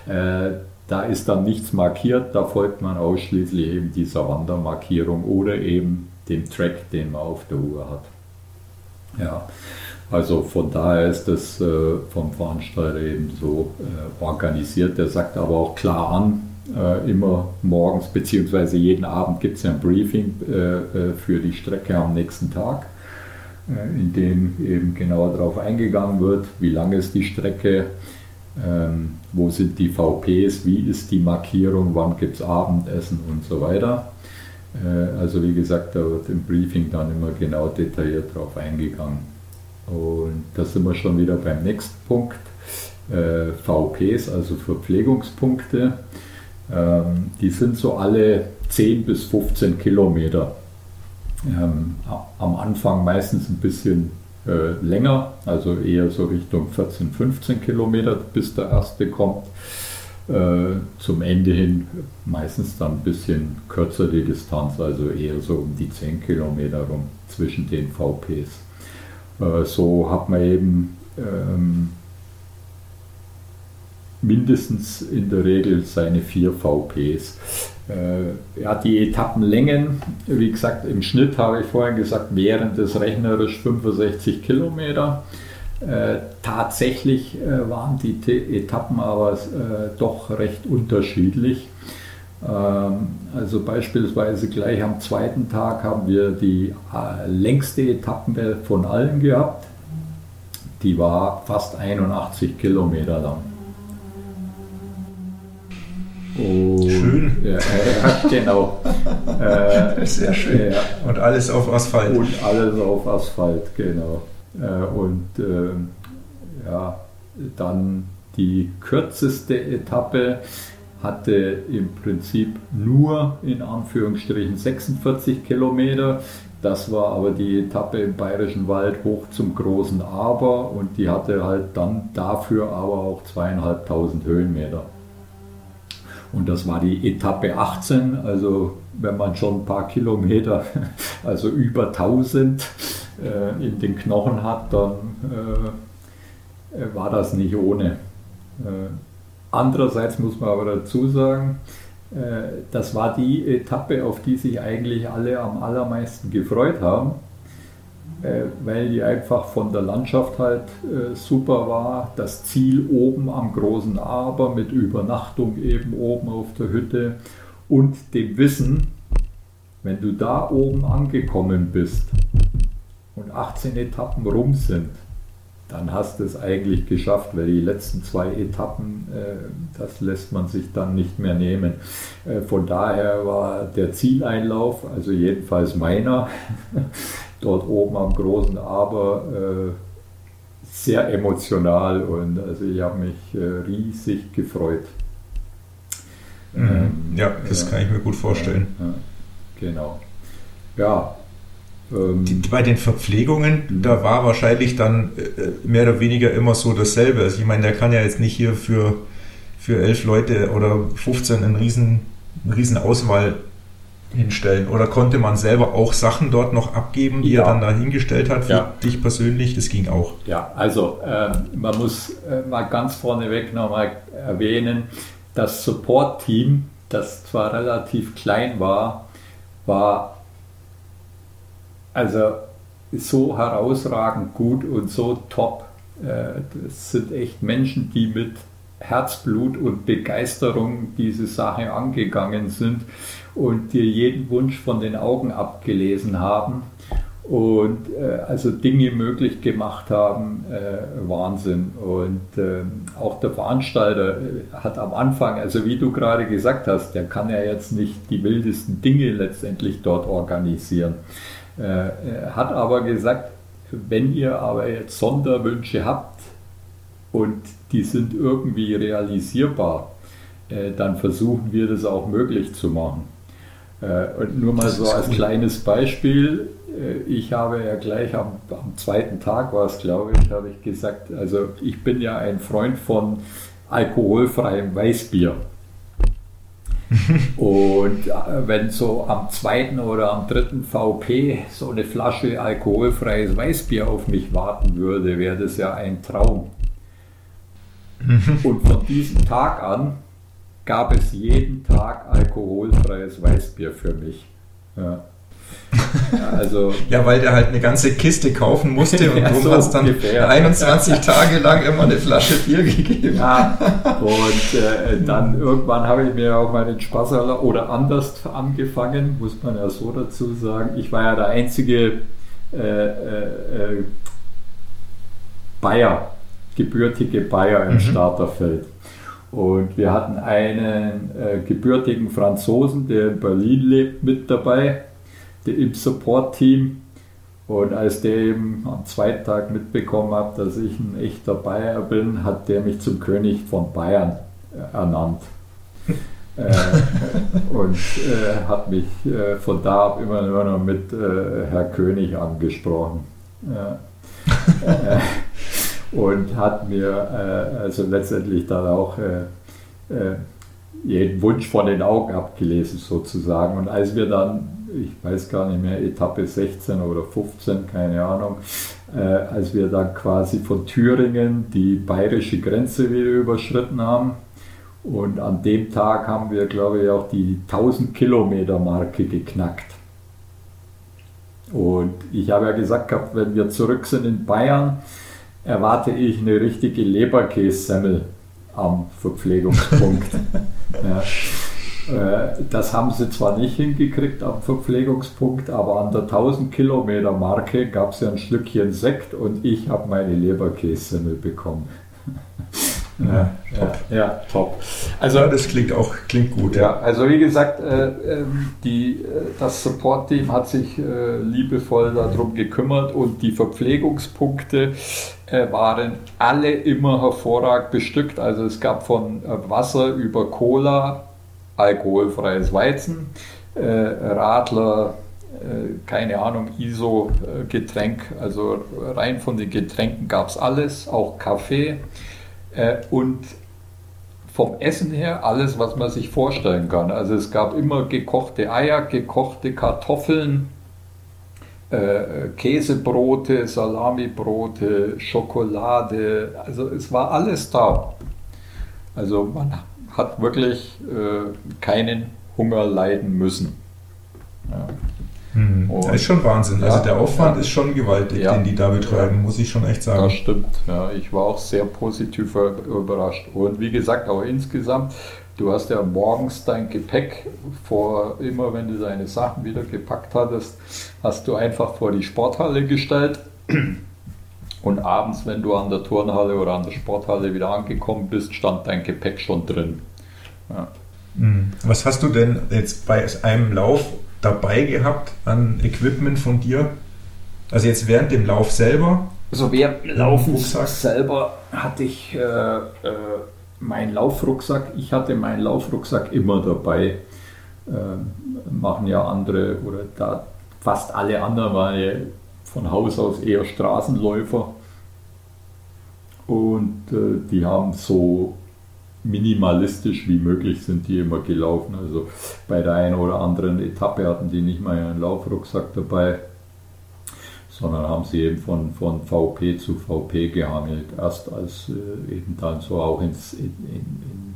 Speaker 1: Äh, da ist dann nichts markiert, da folgt man ausschließlich eben dieser Wandermarkierung oder eben dem Track, den man auf der Uhr hat. Ja, also von daher ist das äh, vom Veranstalter eben so äh, organisiert. Der sagt aber auch klar an, äh, immer morgens bzw. jeden Abend gibt es ein Briefing äh, äh, für die Strecke am nächsten Tag, äh, in dem eben genau darauf eingegangen wird, wie lang ist die Strecke, Ähm, wo sind die VPs, wie ist die Markierung, wann gibt es Abendessen und so weiter. Also wie gesagt, da wird im Briefing dann immer genau detailliert drauf eingegangen. Und da sind wir schon wieder beim nächsten Punkt. Äh, VPs, also Verpflegungspunkte, ähm, die sind so alle 10 bis 15 Kilometer. Ähm, am Anfang meistens ein bisschen äh, länger, also eher so Richtung 14, 15 Kilometer, bis der erste kommt. Äh, zum Ende hin meistens dann ein bisschen kürzer die Distanz, also eher so um die 10 Kilometer rum zwischen den VPs. Äh, so hat man eben ähm, mindestens in der Regel seine vier VPs. Äh, ja, die Etappenlängen, wie gesagt, im Schnitt habe ich vorhin gesagt, wären das rechnerisch 65 Kilometer. Äh, tatsächlich äh, waren die T Etappen aber äh, doch recht unterschiedlich. Ähm, also beispielsweise gleich am zweiten Tag haben wir die äh, längste Etappe von allen gehabt. Die war fast 81 Kilometer lang.
Speaker 3: Und, schön.
Speaker 1: Ja, ja genau.
Speaker 3: äh, Sehr schön. Ja. Und alles auf Asphalt.
Speaker 1: Und alles auf Asphalt, genau. Äh, und äh, ja, dann die kürzeste Etappe hatte im Prinzip nur in Anführungsstrichen 46 Kilometer. Das war aber die Etappe im Bayerischen Wald hoch zum großen Aber und die hatte halt dann dafür aber auch zweieinhalbtausend Höhenmeter. Und das war die Etappe 18, also wenn man schon ein paar Kilometer, also über 1000 äh, in den Knochen hat, dann äh, war das nicht ohne. Äh, andererseits muss man aber dazu sagen, äh, das war die Etappe, auf die sich eigentlich alle am allermeisten gefreut haben äh, weil die einfach von der Landschaft halt äh, super war. Das Ziel oben am großen Aber mit Übernachtung eben oben auf der Hütte und dem Wissen, wenn du da oben angekommen bist und 18 Etappen rum sind, dann hast du es eigentlich geschafft, weil die letzten zwei Etappen, äh, das lässt man sich dann nicht mehr nehmen. Äh, von daher war der Zieleinlauf, also jedenfalls meiner, dort oben am großen Aber äh, sehr emotional und also ich habe mich riesig gefreut.
Speaker 3: Mhm. Ähm, ja, das kann ich mir gut vorstellen.
Speaker 1: Genau. Ja.
Speaker 3: Ähm, Die, bei den Verpflegungen, da war wahrscheinlich dann äh, mehr oder weniger immer so dasselbe. Also ich meine, der kann ja jetzt nicht hier für, für elf Leute oder 15 eine riesen, eine riesen Auswahl hinstellen? Oder konnte man selber auch Sachen dort noch abgeben, die ja. er dann da hingestellt hat für ja. dich persönlich? Das ging auch.
Speaker 1: Ja, also äh, man muss äh, mal ganz vorneweg nochmal erwähnen, das Support-Team, das zwar relativ klein war, war also so herausragend gut und so top. Äh, das sind echt Menschen, die mit Herzblut und Begeisterung diese Sache angegangen sind und dir jeden Wunsch von den Augen abgelesen haben und äh, also Dinge möglich gemacht haben, äh, Wahnsinn. Und äh, auch der Veranstalter äh, hat am Anfang, also wie du gerade gesagt hast, der kann ja jetzt nicht die wildesten Dinge letztendlich dort organisieren. Äh, hat aber gesagt, wenn ihr aber jetzt Sonderwünsche habt und die sind irgendwie realisierbar, äh, dann versuchen wir das auch möglich zu machen. Äh, und nur mal so als kleines Beispiel, ich habe ja gleich am, am zweiten Tag war es, glaube ich, habe ich gesagt, also ich bin ja ein Freund von alkoholfreiem Weißbier. Und wenn so am zweiten oder am dritten VP so eine Flasche alkoholfreies Weißbier auf mich warten würde, wäre das ja ein Traum. Und von diesem Tag an gab es jeden Tag alkoholfreies Weißbier für mich. Ja.
Speaker 3: Also, ja, weil der halt eine ganze Kiste kaufen musste und ja, du so hast dann ungefähr. 21 Tage lang immer eine Flasche Bier gegeben.
Speaker 1: Ja, und äh, dann irgendwann habe ich mir auch mal den Spaß oder anders angefangen, muss man ja so dazu sagen. Ich war ja der einzige äh, äh, äh Bayer gebürtige Bayer im mhm. Starterfeld. Und wir hatten einen äh, gebürtigen Franzosen, der in Berlin lebt, mit dabei, im Support-Team. Und als der eben am zweiten Tag mitbekommen hat, dass ich ein echter Bayer bin, hat der mich zum König von Bayern äh, ernannt. äh, und äh, hat mich äh, von da ab immer nur noch mit äh, Herr König angesprochen. und hat mir äh, also letztendlich dann auch äh, äh, jeden Wunsch von den Augen abgelesen sozusagen. Und als wir dann, ich weiß gar nicht mehr, Etappe 16 oder 15, keine Ahnung, äh, als wir dann quasi von Thüringen die bayerische Grenze wieder überschritten haben, und an dem Tag haben wir, glaube ich, auch die 1000 Kilometer Marke geknackt. Und ich habe ja gesagt gehabt, wenn wir zurück sind in Bayern, erwarte ich eine richtige Leberkässemmel am Verpflegungspunkt. ja. Äh, das haben sie zwar nicht hingekriegt am Verpflegungspunkt, aber an der 1000 Kilometer Marke gab es ja ein Stückchen Sekt und ich habe meine Leberkässemmel bekommen.
Speaker 3: Ja, top. Ja, ja, top. Also ja, das klingt auch klingt gut.
Speaker 1: Ja, also wie gesagt, äh, ähm, die, äh, das Support-Team hat sich äh, liebevoll darum gekümmert und die Verpflegungspunkte äh, waren alle immer hervorragend bestückt. Also es gab von äh, Wasser über Cola, alkoholfreies Weizen, äh, Radler, keine Ahnung, ISO-Getränk, also rein von den Getränken gab es alles, auch Kaffee. Äh, und vom Essen her alles, was man sich vorstellen kann. Also es gab immer gekochte Eier, gekochte Kartoffeln, äh, Käsebrote, Salamibrote, Schokolade. Also es war alles da. Also man hat wirklich äh, keinen Hunger leiden müssen.
Speaker 3: Ja. Mhm. Das ist schon Wahnsinn. Also ja, also der Aufwand ja, ist schon gewaltig, den die da betreiben, muss ich schon echt sagen.
Speaker 1: Das stimmt. Ja, ich war auch sehr positiv überrascht. Und wie gesagt, auch insgesamt, du hast ja morgens dein Gepäck vor, immer wenn du deine Sachen wieder gepackt hattest, hast du einfach vor die Sporthalle gestellt. Und abends, wenn du an der Turnhalle oder an der Sporthalle wieder angekommen bist, stand dein Gepäck schon drin.
Speaker 3: Mhm. Was hast du denn jetzt bei einem Lauf dabei gehabt an Equipment von dir? Also jetzt während dem Lauf selber?
Speaker 1: Also während dem Laufen selber hatte ich äh, äh, meinen Laufrucksack. Ich hatte meinen Laufrucksack immer dabei. Äh, machen ja andere oder da fast alle anderen waren ja von Haus aus eher Straßenläufer. Und äh, die haben so minimalistisch wie möglich sind die immer gelaufen. Also bei der einen oder anderen Etappe hatten die nicht mal einen Laufrucksack dabei, sondern haben sie eben von, von VP zu VP gehangelt. Erst als äh, eben dann so auch ins, in, in,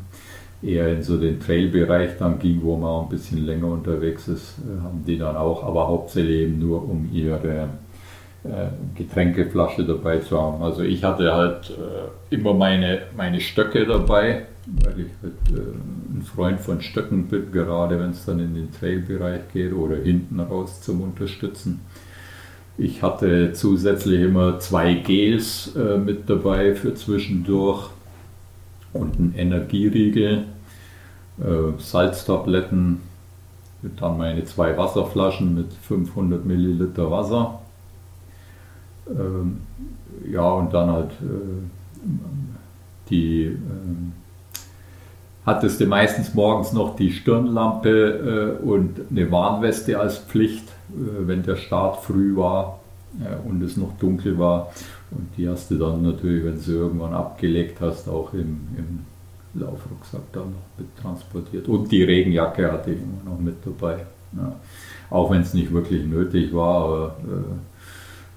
Speaker 1: in, eher in so den Trailbereich dann ging, wo man ein bisschen länger unterwegs ist, äh, haben die dann auch, aber hauptsächlich eben nur um ihre Getränkeflasche dabei zu haben. Also ich hatte halt äh, immer meine, meine Stöcke dabei, weil ich halt, äh, ein Freund von Stöcken bin, gerade wenn es dann in den Trailbereich geht oder hinten raus zum Unterstützen. Ich hatte zusätzlich immer zwei Gels äh, mit dabei für zwischendurch und einen Energieriegel, äh, Salztabletten, dann meine zwei Wasserflaschen mit 500 Milliliter Wasser ähm, ja, und dann halt äh, die, äh, hattest du meistens morgens noch die Stirnlampe äh, und eine Warnweste als Pflicht, äh, wenn der Start früh war äh, und es noch dunkel war. Und die hast du dann natürlich, wenn du irgendwann abgelegt hast, auch im, im Laufrucksack dann noch mit transportiert. Und die Regenjacke hatte ich immer noch mit dabei. Ja. Auch wenn es nicht wirklich nötig war, aber äh,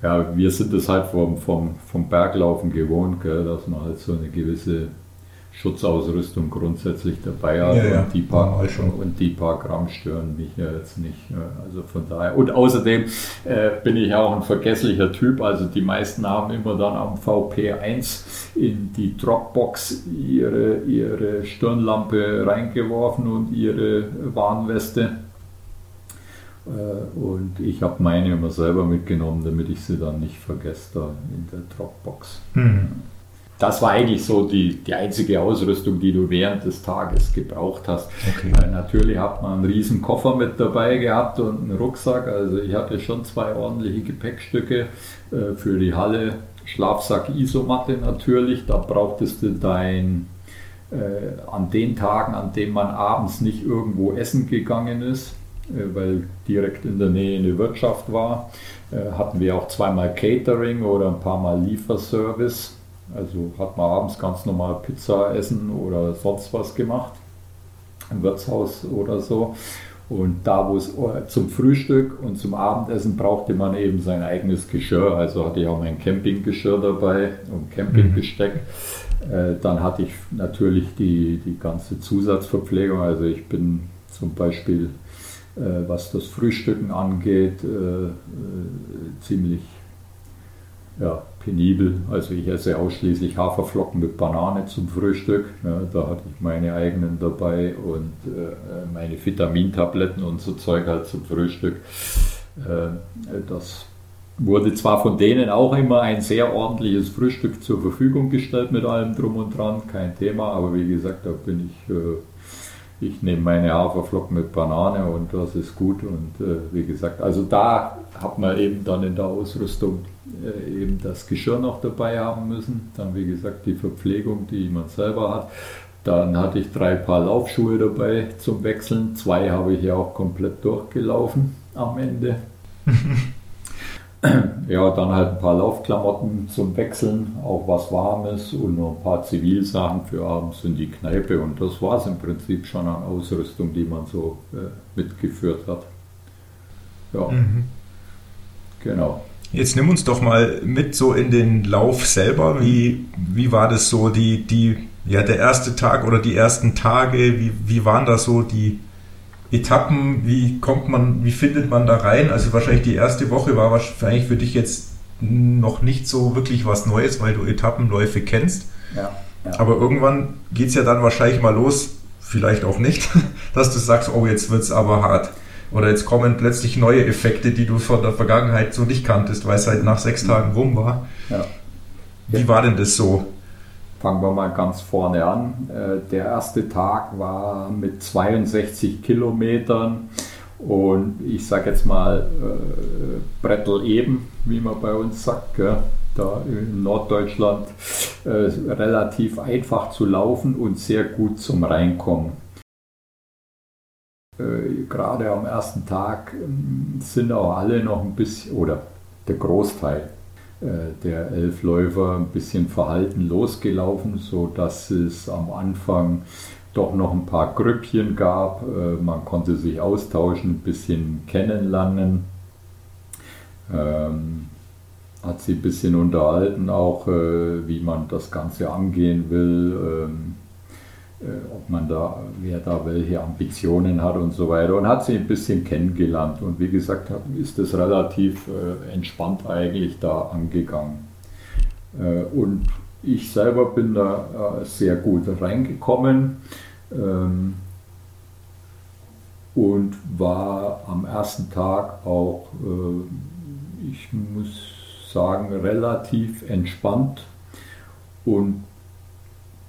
Speaker 1: ja, wir sind es halt vom, vom, vom Berglaufen gewohnt, gell, dass man halt so eine gewisse Schutzausrüstung grundsätzlich dabei hat
Speaker 3: ja, ja.
Speaker 1: Und, die paar, und die paar Gramm stören mich ja jetzt nicht. Also von daher. Und außerdem äh, bin ich auch ein vergesslicher Typ. Also die meisten haben immer dann am VP1 in die Dropbox ihre, ihre Stirnlampe reingeworfen und ihre Warnweste. Äh, und ich habe meine immer selber mitgenommen, damit ich sie dann nicht vergesse da in der Dropbox. Mhm. das war eigentlich so die, die einzige Ausrüstung, die du während des Tages gebraucht hast. Okay. Äh, natürlich hat man einen riesen Koffer mit dabei gehabt und einen Rucksack. Also ich hatte schon zwei ordentliche Gepäckstücke äh, für die Halle. Schlafsack, Isomatte natürlich. Da brauchtest du dein äh, an den Tagen, an denen man abends nicht irgendwo essen gegangen ist, weil direkt in der Nähe eine Wirtschaft war, äh, hatten wir auch zweimal Catering oder ein paar Mal Lieferservice also hat man abends ganz normal Pizza essen oder sonst was gemacht, im Wirtshaus oder so. Und da, wo es zum Frühstück und zum Abendessen brauchte man eben sein eigenes Geschirr. Also hatte ich auch mein Campinggeschirr dabei und Campingbesteck. Mhm. Dann hatte ich natürlich die, die ganze Zusatzverpflegung. Also ich bin zum Beispiel, was das Frühstücken angeht, ziemlich ja, penibel. Also ich esse ausschließlich Haferflocken mit Banane zum Frühstück. Ja, da hatte ich meine eigenen dabei und äh, meine Vitamintabletten und so Zeug halt zum Frühstück. Äh, das wurde zwar von denen auch immer ein sehr ordentliches Frühstück zur Verfügung gestellt mit allem drum und dran, kein Thema, aber wie gesagt, da bin ich, äh, ich nehme meine Haferflocken mit Banane und das ist gut und äh, wie gesagt, also da hat man eben dann in der Ausrüstung äh, eben das Geschirr noch dabei haben müssen. Dann, wie gesagt, die Verpflegung, die man selber hat. Dann hatte ich drei Paar Laufschuhe dabei zum Wechseln. Zwei habe ich ja auch komplett durchgelaufen am Ende. ja, dann halt ein paar Laufklamotten zum Wechseln, auch was Warmes und noch ein paar Zivilsachen für abends in die Kneipe. Und das war es im Prinzip schon an Ausrüstung, die man so äh, mitgeführt hat. Ja, mhm. genau.
Speaker 3: Jetzt nimm uns doch mal mit so in den Lauf selber. Wie, wie war das so, die, die, ja, der erste Tag oder die ersten Tage? Wie, wie waren da so die Etappen? Wie kommt man, wie findet man da rein? Also wahrscheinlich die erste Woche war wahrscheinlich für dich jetzt noch nicht so wirklich was Neues, weil du Etappenläufe kennst. Ja, ja. Aber irgendwann geht es ja dann wahrscheinlich mal los, vielleicht auch nicht, dass du sagst, oh, jetzt wird es aber hart. Oder jetzt kommen plötzlich neue Effekte, die du von der Vergangenheit so nicht kanntest, weil es halt nach sechs Tagen rum war. Ja. Wie war denn das so?
Speaker 1: Fangen wir mal ganz vorne an. Äh, der erste Tag war mit 62 Kilometern und ich sage jetzt mal äh, Brettel eben, wie man bei uns sagt, da in Norddeutschland äh, relativ einfach zu laufen und sehr gut zum Reinkommen. Äh, gerade am ersten Tag ähm, sind auch alle noch ein bisschen, oder der Großteil der elf Läufer ein bisschen verhalten losgelaufen, sodass es am Anfang doch noch ein paar Grüppchen gab. Äh, man konnte sich austauschen, ein bisschen kennenlernen. Ähm, hat sich ein bisschen unterhalten, auch wie man das Ganze angehen will. Ähm, äh, ob man da, wer da welche Ambitionen hat und so weiter. Und hat sie ein bisschen kennengelernt. Und wie gesagt ist es relativ äh, entspannt eigentlich da angegangen. Äh, und ich selber bin da sehr gut reingekommen ähm, und war am ersten Tag auch, ich muss sagen, relativ entspannt. Und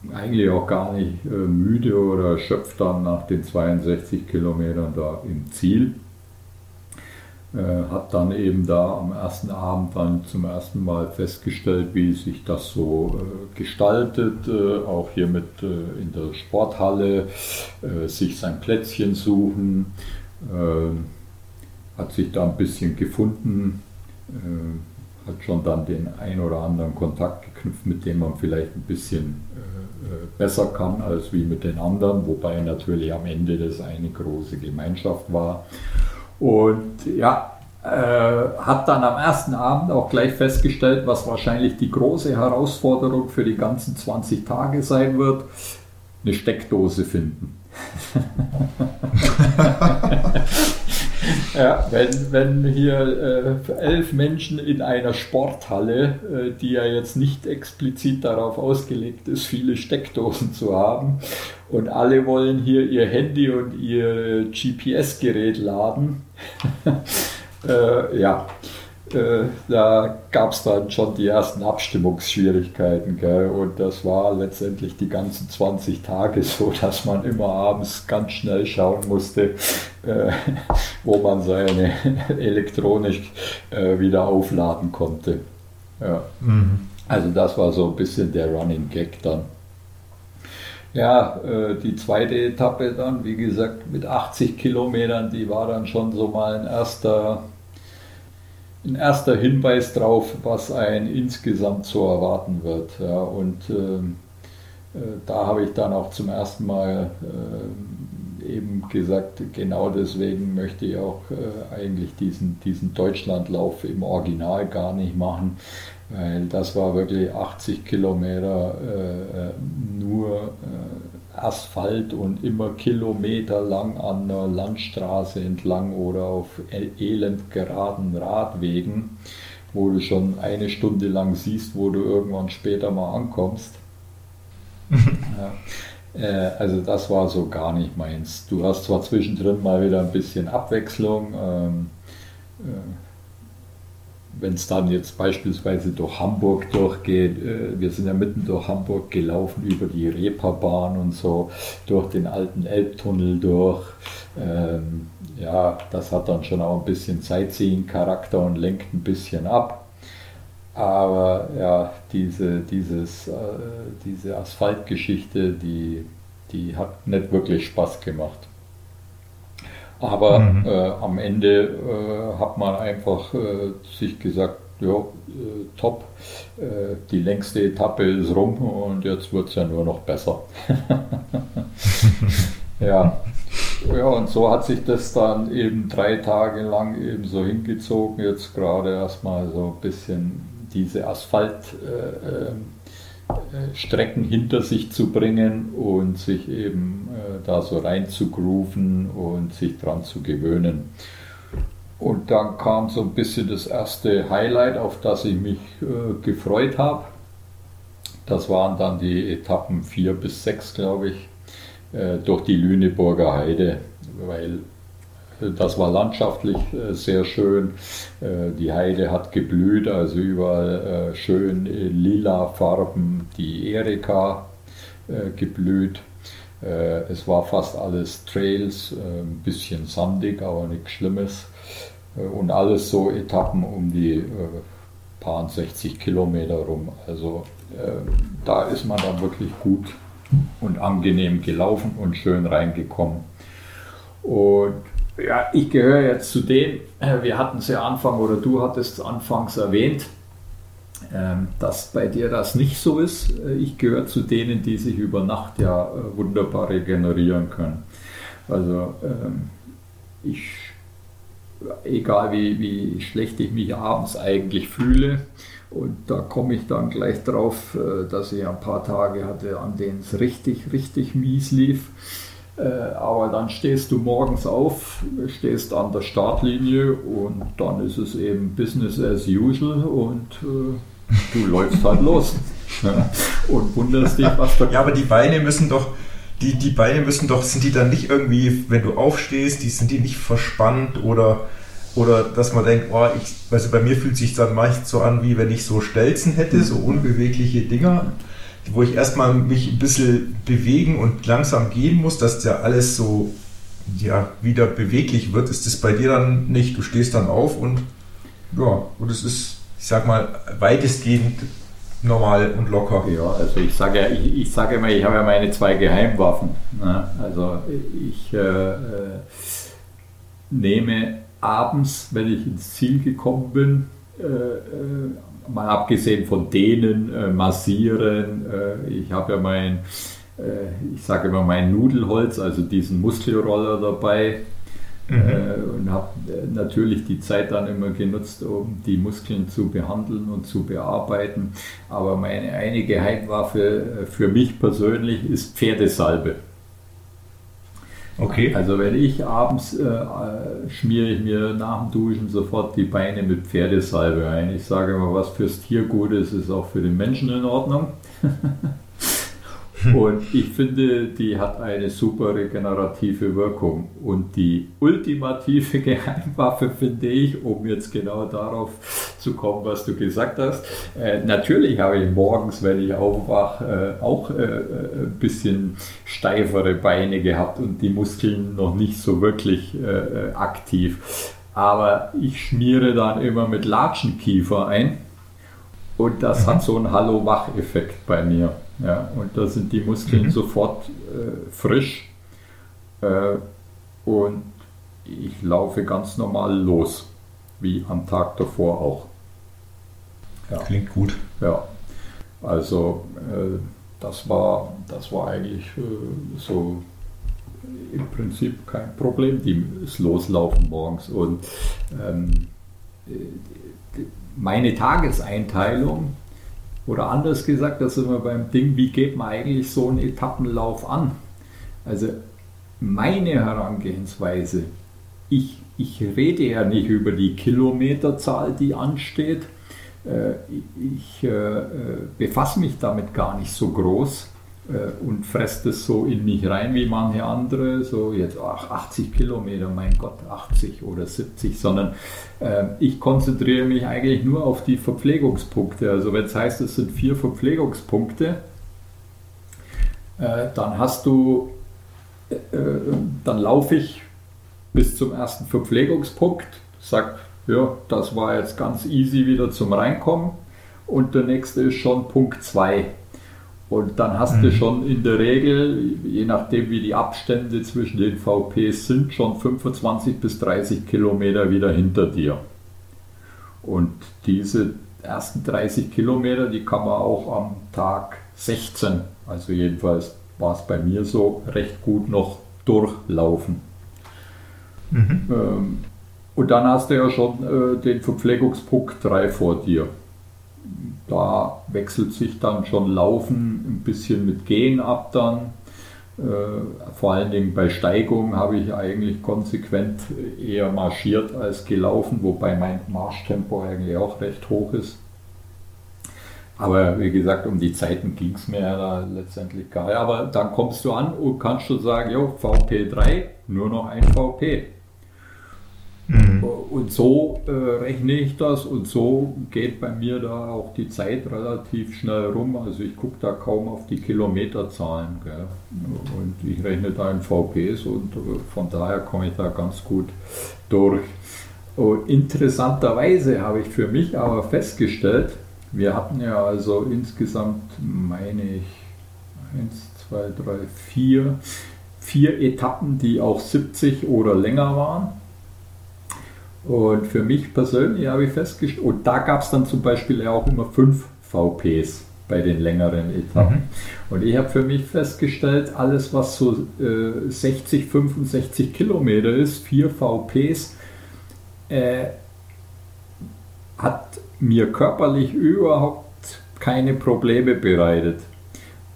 Speaker 1: eigentlich auch gar nicht äh, müde oder erschöpft dann nach den 62 Kilometern da im Ziel. Äh, hat dann eben da am ersten Abend dann zum ersten Mal festgestellt, wie sich das so äh, gestaltet, auch hier mit in der Sporthalle, sich sein Plätzchen suchen, hat sich da ein bisschen gefunden, hat schon dann den ein oder anderen Kontakt geknüpft, mit dem man vielleicht ein bisschen besser kann als wie mit den anderen, wobei natürlich am Ende das eine große Gemeinschaft war. Und ja, äh, hat dann am ersten Abend auch gleich festgestellt, was wahrscheinlich die große Herausforderung für die ganzen 20 Tage sein wird, eine Steckdose finden. Ja, wenn, wenn hier äh, elf Menschen in einer Sporthalle, äh, die ja jetzt nicht explizit darauf ausgelegt ist, viele Steckdosen zu haben, und alle wollen hier ihr Handy und ihr GPS-Gerät laden, äh, ja, äh, da gab es dann schon die ersten Abstimmungsschwierigkeiten. Gell? Und das war letztendlich die ganzen 20 Tage so, dass man immer abends ganz schnell schauen musste, äh, wo man seine elektronisch äh, wieder aufladen konnte. Ja. Mhm. Also das war so ein bisschen der Running Gag dann. Ja, äh, die zweite Etappe dann, wie gesagt, mit 80 Kilometern, die war dann schon so mal ein erster, ein erster Hinweis drauf, was ein insgesamt zu erwarten wird. Ja, und ähm, äh, da habe ich dann auch zum ersten Mal äh, eben gesagt, genau deswegen möchte ich auch äh, eigentlich diesen, diesen Deutschlandlauf im Original gar nicht machen, weil das war wirklich 80 Kilometer äh, äh, nur äh, Asphalt und immer kilometerlang an der Landstraße entlang oder auf elend geraden Radwegen, wo du schon eine Stunde lang siehst, wo du irgendwann später mal ankommst. ja. äh, also das war so gar nicht meins. Du hast zwar zwischendrin mal wieder ein bisschen Abwechslung. Ähm, äh, wenn es dann jetzt beispielsweise durch Hamburg durchgeht, äh, wir sind ja mitten durch Hamburg gelaufen über die Reeperbahn und so, durch den alten Elbtunnel durch. Ähm, ja, das hat dann schon auch ein bisschen Sightseeing-Charakter und lenkt ein bisschen ab. Aber ja, diese, dieses, äh, diese Asphaltgeschichte, die, die hat nicht wirklich Spaß gemacht. Aber mhm. äh, am Ende äh, hat man einfach äh, sich gesagt, ja, äh, top, äh, die längste Etappe ist rum und jetzt wird es ja nur noch besser. ja. ja, und so hat sich das dann eben drei Tage lang eben so hingezogen. Jetzt gerade erstmal so ein bisschen diese Asphalt. Äh, Strecken hinter sich zu bringen und sich eben äh, da so rein zu grooven und sich dran zu gewöhnen. Und dann kam so ein bisschen das erste Highlight, auf das ich mich äh, gefreut habe. Das waren dann die Etappen 4 bis 6, glaube ich, äh, durch die Lüneburger Heide, weil das war landschaftlich äh, sehr schön. Äh, die Heide hat geblüht, also überall äh, schön lila Farben, die Erika geblüht. Es war fast alles Trails, ein bisschen sandig, aber nichts Schlimmes. Und alles so Etappen um die paar 60 Kilometer rum. Also da ist man dann wirklich gut und angenehm gelaufen und schön reingekommen. Und ja, ich gehöre jetzt zu denen, äh, wir hatten es ja Anfang oder du hattest es anfangs erwähnt, ähm, dass bei dir das nicht so ist. Äh, ich gehöre zu denen, die sich über Nacht ja äh, wunderbar regenerieren können. Also ähm, ich, egal wie, wie schlecht ich mich abends eigentlich fühle, und da komme ich dann gleich drauf, dass ich ein paar Tage hatte, an denen es richtig, richtig mies lief aber dann stehst du morgens auf, stehst an der Startlinie und dann ist es eben Business as usual und äh, du läufst halt los. und wunderst dich, was
Speaker 3: da Ja, aber die Beine müssen doch, die, die Beine müssen doch, sind die dann nicht irgendwie, wenn du aufstehst, die sind die nicht verspannt oder oder dass man denkt, oh, ich, also bei mir fühlt sich dann meist so an, wie wenn ich so Stelzen hätte, so unbewegliche Dinger wo ich erstmal mich ein bisschen bewegen und langsam gehen muss, dass ja alles so ja, wieder beweglich wird, ist das bei dir dann nicht. Du stehst dann auf und ja, und es ist, ich sag mal, weitestgehend normal und locker.
Speaker 1: Ja, also ich sage ja, ich, ich sage immer, ich habe ja meine zwei Geheimwaffen. Ne? Also ich äh, äh, nehme abends, wenn ich ins Ziel gekommen bin, äh, äh mal abgesehen von denen, äh, massieren. Äh, ich habe ja mein, äh, ich sage immer mein Nudelholz, also diesen Muskelroller dabei. Mhm. Äh, und habe äh, natürlich die Zeit dann immer genutzt, um die Muskeln zu behandeln und zu bearbeiten. Aber meine eine Geheimwaffe für mich persönlich ist Pferdesalbe. Okay. Also wenn ich abends äh, äh, schmiere ich mir nach dem Duschen sofort die Beine mit Pferdesalbe ein. Ich sage mal, was fürs Tier gut ist, ist auch für den Menschen in Ordnung. Und ich finde, die hat eine super regenerative Wirkung. Und die ultimative Geheimwaffe finde ich, um jetzt genau darauf zu kommen, was du gesagt hast. Äh, natürlich habe ich morgens, wenn ich aufwache, äh, auch äh, äh, ein bisschen steifere Beine gehabt und die Muskeln noch nicht so wirklich äh, äh, aktiv. Aber ich schmiere dann immer mit Latschenkiefer ein. Und das mhm. hat so einen Hallo-Wach-Effekt bei mir. Ja, und da sind die Muskeln mhm. sofort äh, frisch äh, und ich laufe ganz normal los, wie am Tag davor auch.
Speaker 3: Ja. Klingt gut.
Speaker 1: Ja, also äh, das, war, das war eigentlich äh, so im Prinzip kein Problem, das Loslaufen morgens. Und ähm, äh, meine Tageseinteilung oder anders gesagt, das sind wir beim Ding, wie geht man eigentlich so einen Etappenlauf an? Also meine Herangehensweise, ich, ich rede ja nicht über die Kilometerzahl, die ansteht. Äh, ich äh, befasse mich damit gar nicht so groß, äh, und fresst es so in mich rein wie manche andere, so jetzt ach, 80 Kilometer, mein Gott, 80 oder 70, sondern äh, ich konzentriere mich eigentlich nur auf die Verpflegungspunkte. Also wenn es heißt, es sind vier Verpflegungspunkte, äh, dann hast du, äh, dann laufe ich bis zum ersten Verpflegungspunkt, sag, ja, das war jetzt ganz easy wieder zum Reinkommen und der nächste ist schon Punkt 2 und dann hast mhm. du schon in der Regel, je nachdem wie die Abstände zwischen den VPs sind, schon 25 bis 30 Kilometer wieder hinter dir. Und diese ersten 30 Kilometer, die kann man auch am Tag 16, also jedenfalls war es bei mir so, recht gut noch durchlaufen. Mhm. Ähm, und dann hast du ja schon äh, den Verpflegungspunkt 3 vor dir. Da wechselt sich dann schon Laufen ein bisschen mit Gehen ab dann. Äh, vor allen Dingen bei Steigung habe ich eigentlich konsequent eher marschiert als gelaufen, wobei mein Marschtempo eigentlich auch recht hoch ist. Aber wie gesagt, um die Zeiten ging es mir ja letztendlich gar nicht. Aber dann kommst du an und kannst schon sagen, jo, VP3, nur noch ein VP. Mhm. Und so äh, rechne ich das und so geht bei mir da auch die Zeit relativ schnell rum. Also ich gucke da kaum auf die Kilometerzahlen. Gell? Und ich rechne da in VPs und äh, von daher komme ich da ganz gut durch. Und interessanterweise habe ich für mich aber festgestellt, wir hatten ja also insgesamt, meine ich, 1, 2, 3, 4, vier Etappen, die auch 70 oder länger waren. Und für mich persönlich habe ich festgestellt, und da gab es dann zum Beispiel auch immer fünf VPs bei den längeren Etappen. Mhm. Und ich habe für mich festgestellt, alles was so äh, 60, 65 Kilometer ist, vier VPs, äh, hat mir körperlich überhaupt keine Probleme bereitet.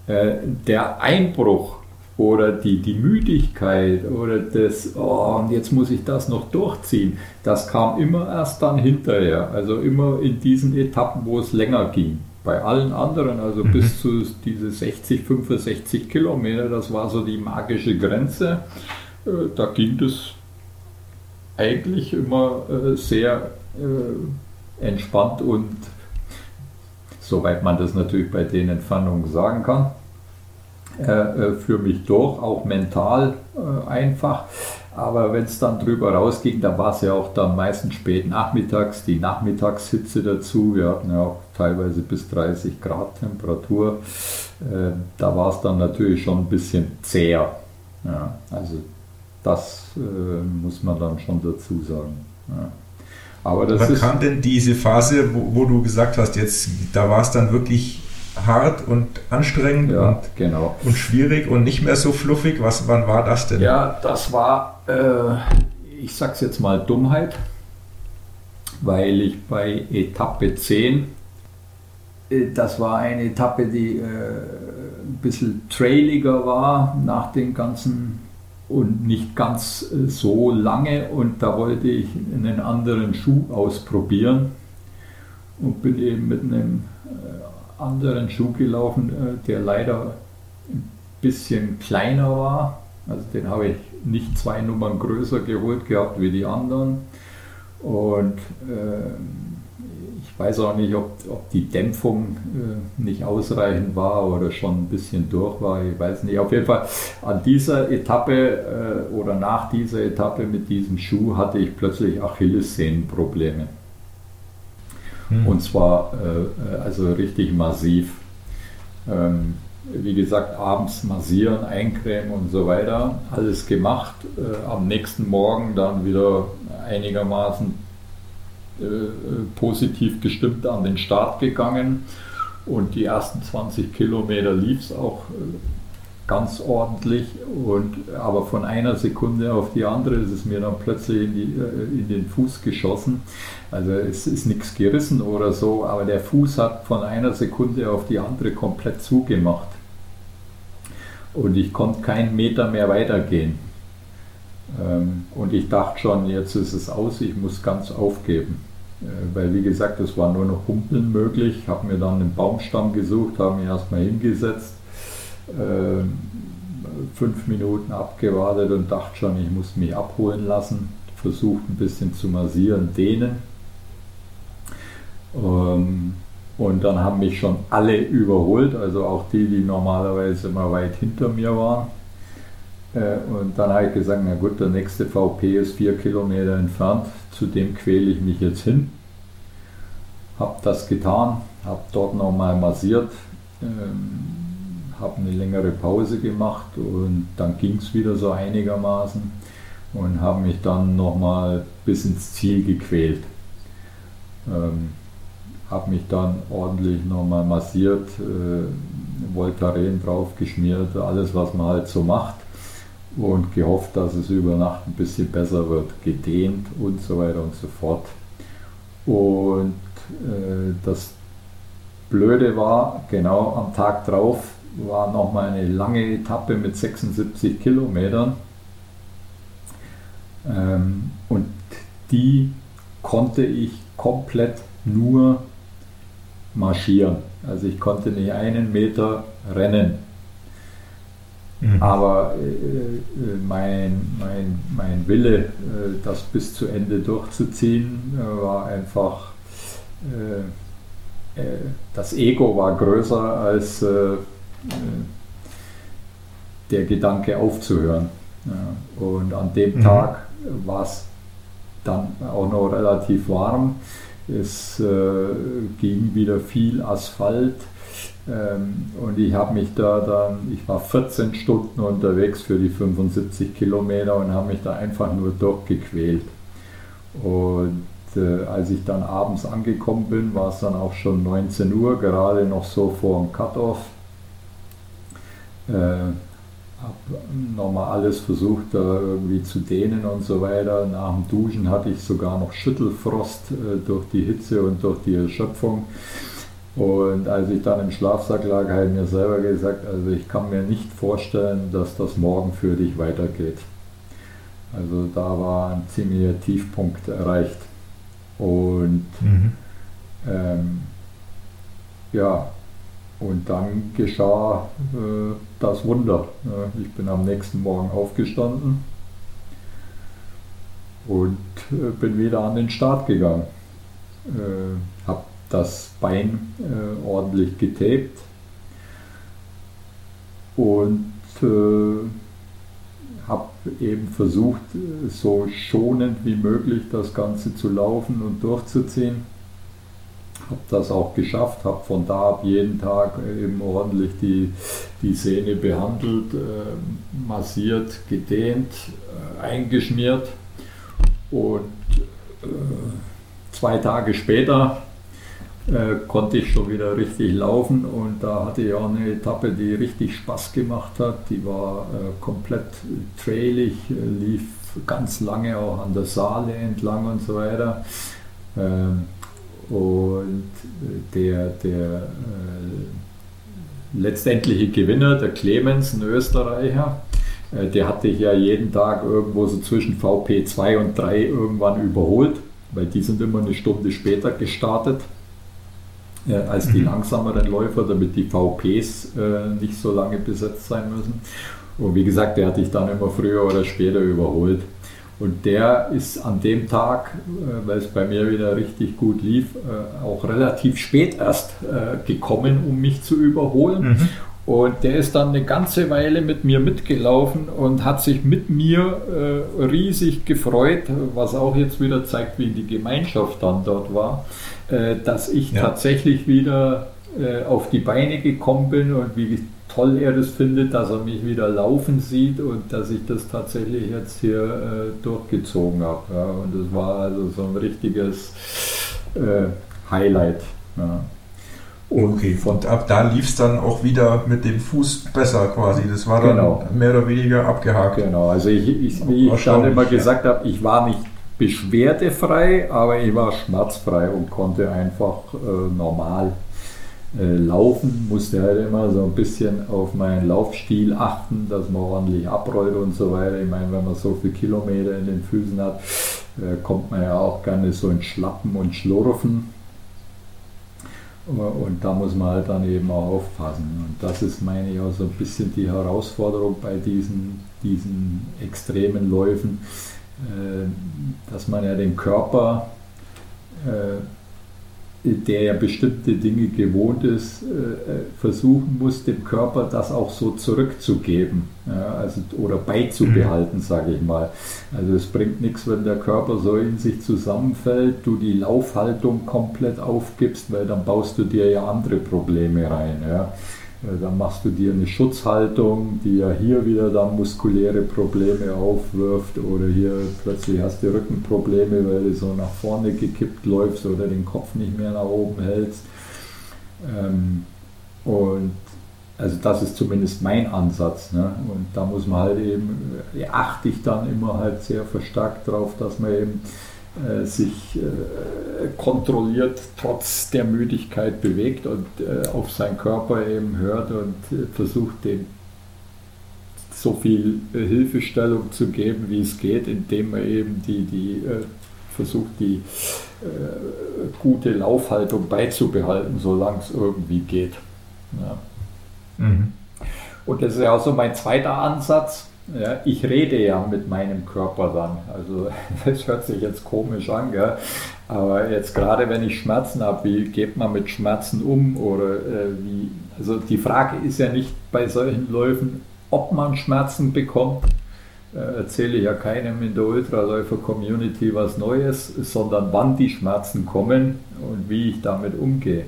Speaker 1: Äh, der Einbruch oder die, die Müdigkeit oder das, oh, und jetzt muss ich das noch durchziehen, das kam immer erst dann hinterher. Also immer in diesen Etappen, wo es länger ging. Bei allen anderen, also mhm. bis zu diese 60, 65 Kilometer, das war so die magische Grenze. Äh, da ging es eigentlich immer äh, sehr äh, entspannt und soweit man das natürlich bei den Entfernungen sagen kann für mich durch, auch mental äh, einfach. Aber wenn es dann drüber rausging, dann war es ja auch dann meistens spät nachmittags, die Nachmittagshitze dazu. Wir hatten ja auch teilweise bis 30 Grad Temperatur. Äh, da war es dann natürlich schon ein bisschen zäher. Ja, also das äh, muss man dann schon dazu sagen. Ja.
Speaker 3: Aber das Wann kam denn diese Phase, wo, wo, du gesagt hast, jetzt da war es dann wirklich hart und anstrengend
Speaker 1: ja,
Speaker 3: und,
Speaker 1: genau.
Speaker 3: und schwierig und nicht mehr so fluffig. Was, wann war das denn?
Speaker 1: Ja, das war, äh, ich sag's jetzt mal Dummheit, weil ich bei Etappe 10, äh, das war eine Etappe, die äh, ein bisschen trailiger war nach den ganzen und nicht ganz äh, so lange und da wollte ich einen anderen Schuh ausprobieren und bin eben mit einem äh, anderen Schuh gelaufen, äh, der leider ein bisschen kleiner war. Also den habe ich nicht zwei Nummern größer geholt gehabt wie die anderen. Und äh, ich weiß auch nicht, ob, ob die Dämpfung äh, nicht ausreichend war oder schon ein bisschen durch war. Ich weiß nicht. Auf jeden Fall an dieser Etappe äh, oder nach dieser Etappe mit diesem Schuh hatte ich plötzlich Achillessehnenprobleme. Hm. Und zwar äh, also richtig massiv. Ähm, wie gesagt, abends massieren, eincremen und so weiter. Alles gemacht. Äh, am nächsten Morgen dann wieder einigermaßen äh, positiv gestimmt an den Start gegangen und die ersten 20 Kilometer lief es auch äh, ganz ordentlich und aber von einer Sekunde auf die andere ist es mir dann plötzlich in, die, äh, in den Fuß geschossen. Also es ist nichts gerissen oder so, aber der Fuß hat von einer Sekunde auf die andere komplett zugemacht. Und ich konnte keinen Meter mehr weitergehen. Ähm, und ich dachte schon, jetzt ist es aus, ich muss ganz aufgeben. Äh, weil, wie gesagt, es war nur noch Humpeln möglich. Ich habe mir dann einen Baumstamm gesucht, habe mich erstmal hingesetzt, fünf Minuten abgewartet und dachte schon, ich muss mich abholen lassen. Versucht ein bisschen zu massieren, dehnen. Ähm, und dann haben mich schon alle überholt, also auch die, die normalerweise immer weit hinter mir waren. Äh, und dann habe ich gesagt, na gut, der nächste VP ist vier Kilometer entfernt, zu dem quäle ich mich jetzt hin. Habe das getan, habe dort nochmal massiert, ähm, habe eine längere Pause gemacht und dann ging es wieder so einigermaßen und habe mich dann nochmal bis ins Ziel gequält. Ähm, habe mich dann ordentlich nochmal massiert, äh, Voltaren draufgeschmiert, alles was man halt so macht und gehofft, dass es über Nacht ein bisschen besser wird, gedehnt und so weiter und so fort. Und äh, das Blöde war, genau am Tag drauf war nochmal eine lange Etappe mit 76 Kilometern. Ähm, und die konnte ich komplett nur marschieren. Also ich konnte nicht einen Meter rennen. Mhm. Aber äh, äh, mein, mein, mein Wille, äh, das bis zu Ende durchzuziehen, äh, war einfach, äh, äh, das Ego war größer als der Gedanke aufzuhören. Ja. Und an dem mhm. Tag war es dann auch noch relativ warm. Es ging wieder viel Asphalt ähm, und ich habe mich da dann, ich war 14 Stunden unterwegs für die 75 Kilometer und habe mich da einfach nur durchgequält. Und äh, als ich dann abends angekommen bin, war es dann auch schon 19 Uhr, gerade noch so vor dem Cut-Off. Äh, habe nochmal alles versucht, da irgendwie zu dehnen und so weiter. Nach dem Duschen hatte ich sogar noch Schüttelfrost äh, durch die Hitze und durch die Erschöpfung. Und als ich dann im Schlafsack lag, habe ich mir selber gesagt, also ich kann mir nicht vorstellen, dass das morgen für dich weitergeht. Also da war ein ziemlicher Tiefpunkt erreicht. Und mhm. ähm, ja, und dann geschah äh, das Wunder. ich bin am nächsten Morgen aufgestanden und äh, bin wieder an den Start gegangen. Äh, habe das Bein äh, ordentlich getaped und äh, habe eben versucht, so schonend wie möglich das Ganze zu laufen und durchzuziehen. Habe das auch geschafft, habe von da ab jeden Tag eben ordentlich die, die Sehne behandelt, äh, massiert, gedehnt, äh, eingeschmiert und äh, zwei Tage später äh, konnte ich schon wieder richtig laufen und da hatte ich auch eine Etappe, die richtig Spaß gemacht hat. Die war äh, komplett trailig, äh, lief ganz lange auch an der Saale entlang und so weiter. Ähm, und der, der äh, letztendliche Gewinner, der Clemens, ein Österreicher, äh, der hatte ich ja jeden Tag irgendwo so zwischen VP 2 und 3 irgendwann überholt, weil die sind immer eine Stunde später gestartet. äh, als die mhm. langsameren Läufer, damit die VPs äh, nicht so lange besetzt sein müssen. Und wie gesagt, der hatte ich dann immer früher oder später überholt. Und der ist an dem Tag, äh, weil es bei mir wieder richtig gut lief, äh, auch relativ spät erst äh, gekommen, um mich zu überholen. Mhm. Und der ist dann eine ganze Weile mit mir mitgelaufen und hat sich mit mir riesig gefreut, was auch jetzt wieder zeigt, wie die Gemeinschaft dann dort war, dass ich ja. tatsächlich wieder auf die Beine gekommen bin und wie toll er das findet, dass er mich wieder laufen sieht und dass ich das tatsächlich jetzt hier äh, durchgezogen habe. Ja. Und das war also so ein richtiges äh, Highlight. Ja.
Speaker 3: Okay, und ab da lief es dann auch wieder mit dem Fuß besser quasi. Das war dann genau. mehr oder weniger abgehakt.
Speaker 1: Genau, also ich, ich wie ich dann immer gesagt habe, ich war nicht beschwerdefrei, aber ich war schmerzfrei und konnte einfach äh, normal äh, laufen. Musste halt immer so ein bisschen auf meinen Laufstil achten, dass man ordentlich abrollt und so weiter. Ich meine, wenn man so viele Kilometer in den Füßen hat, äh, kommt man ja auch gerne so in Schlappen und Schlurfen. Und da muss man halt dann eben auch aufpassen. Und das ist, meine ich, auch so ein bisschen die Herausforderung bei diesen, diesen extremen Läufen, äh, dass man ja den Körper äh, der ja bestimmte Dinge gewohnt ist, äh, versuchen muss, dem Körper das auch so zurückzugeben ja, also, oder beizubehalten, mhm. sage ich mal. Also es bringt nichts, wenn der Körper so in sich zusammenfällt, du die Laufhaltung komplett aufgibst, weil dann baust du dir ja andere Probleme rein. Ja. Äh, dann machst du dir eine Schutzhaltung, die ja hier wieder dann muskuläre Probleme aufwirft oder hier plötzlich hast du Rückenprobleme, weil du so nach vorne gekippt läufst oder den Kopf nicht mehr nach oben hältst. Ähm, und also das ist zumindest mein Ansatz. Ne? Und da muss man halt eben, äh, achte ich dann immer halt sehr verstärkt darauf, dass man eben äh, sich äh, kontrolliert trotz der Müdigkeit bewegt und äh, auf seinen Körper eben hört und versucht, dem so viel Hilfestellung zu geben, wie es geht, indem man eben die, die versucht, die gute Laufhaltung beizubehalten, solange es irgendwie geht. Ja. Mhm. Und das ist ja auch so mein zweiter Ansatz ja, ich rede ja mit meinem Körper dann. Also das hört sich jetzt komisch an, gell? aber jetzt gerade wenn ich Schmerzen habe, wie geht man mit Schmerzen um oder äh, wie? Also die Frage ist ja nicht bei solchen Läufen, ob man Schmerzen bekommt. Äh, erzähle ich ja keinem in der Ultraläufer-Community was Neues, sondern wann die Schmerzen kommen und wie ich damit umgehe.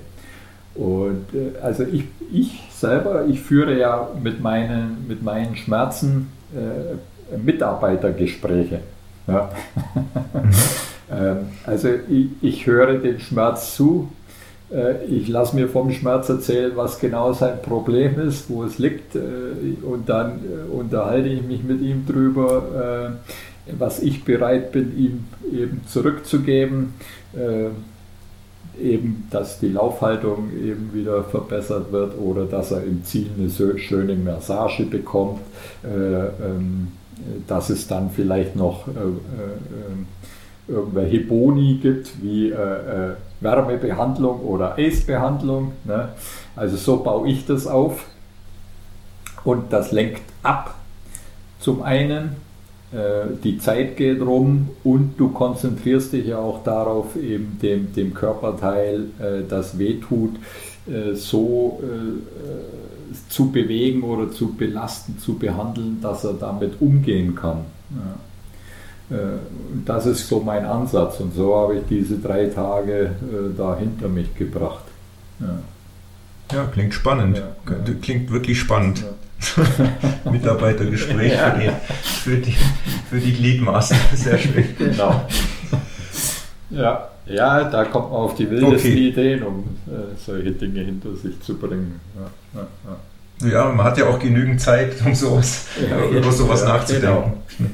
Speaker 1: Und äh, also ich, ich selber, ich führe ja mit meinen, mit meinen Schmerzen äh, Mitarbeitergespräche. Ja. Ähm, also ich, ich, höre dem Schmerz zu, äh, ich lasse mir vom Schmerz erzählen, was genau sein Problem ist, wo es liegt äh, und dann äh, unterhalte ich mich mit ihm drüber, äh, was ich bereit bin, ihm eben zurückzugeben eben, dass die Laufhaltung eben wieder verbessert wird oder dass er im Ziel eine schöne Massage bekommt, äh, ähm, dass es dann vielleicht noch äh, äh, irgendwelche Boni gibt, wie Wärmebehandlung oder Eisbehandlung. Ne? Also so baue ich das auf und das lenkt ab. Zum einen die Zeit geht rum und du konzentrierst dich ja auch darauf, eben dem, dem Körperteil, äh, das wehtut, äh, so zu bewegen oder zu belasten, zu behandeln, dass er damit umgehen kann. Das ist so mein Ansatz und so habe ich diese drei Tage da hinter mich gebracht.
Speaker 3: Ja, ja klingt spannend. Ja, klingt wirklich spannend. Ja. Mitarbeitergespräch ja. für, die, für, die, für die Gliedmaßen. Sehr schön. Genau.
Speaker 1: Ja, ja, da kommt man auf die wildesten okay. Ideen, um äh, solche Dinge hinter sich zu bringen. Ja,
Speaker 3: ja, ja. man hat ja auch genügend Zeit, um sowas, über sowas nachzudenken. Genau.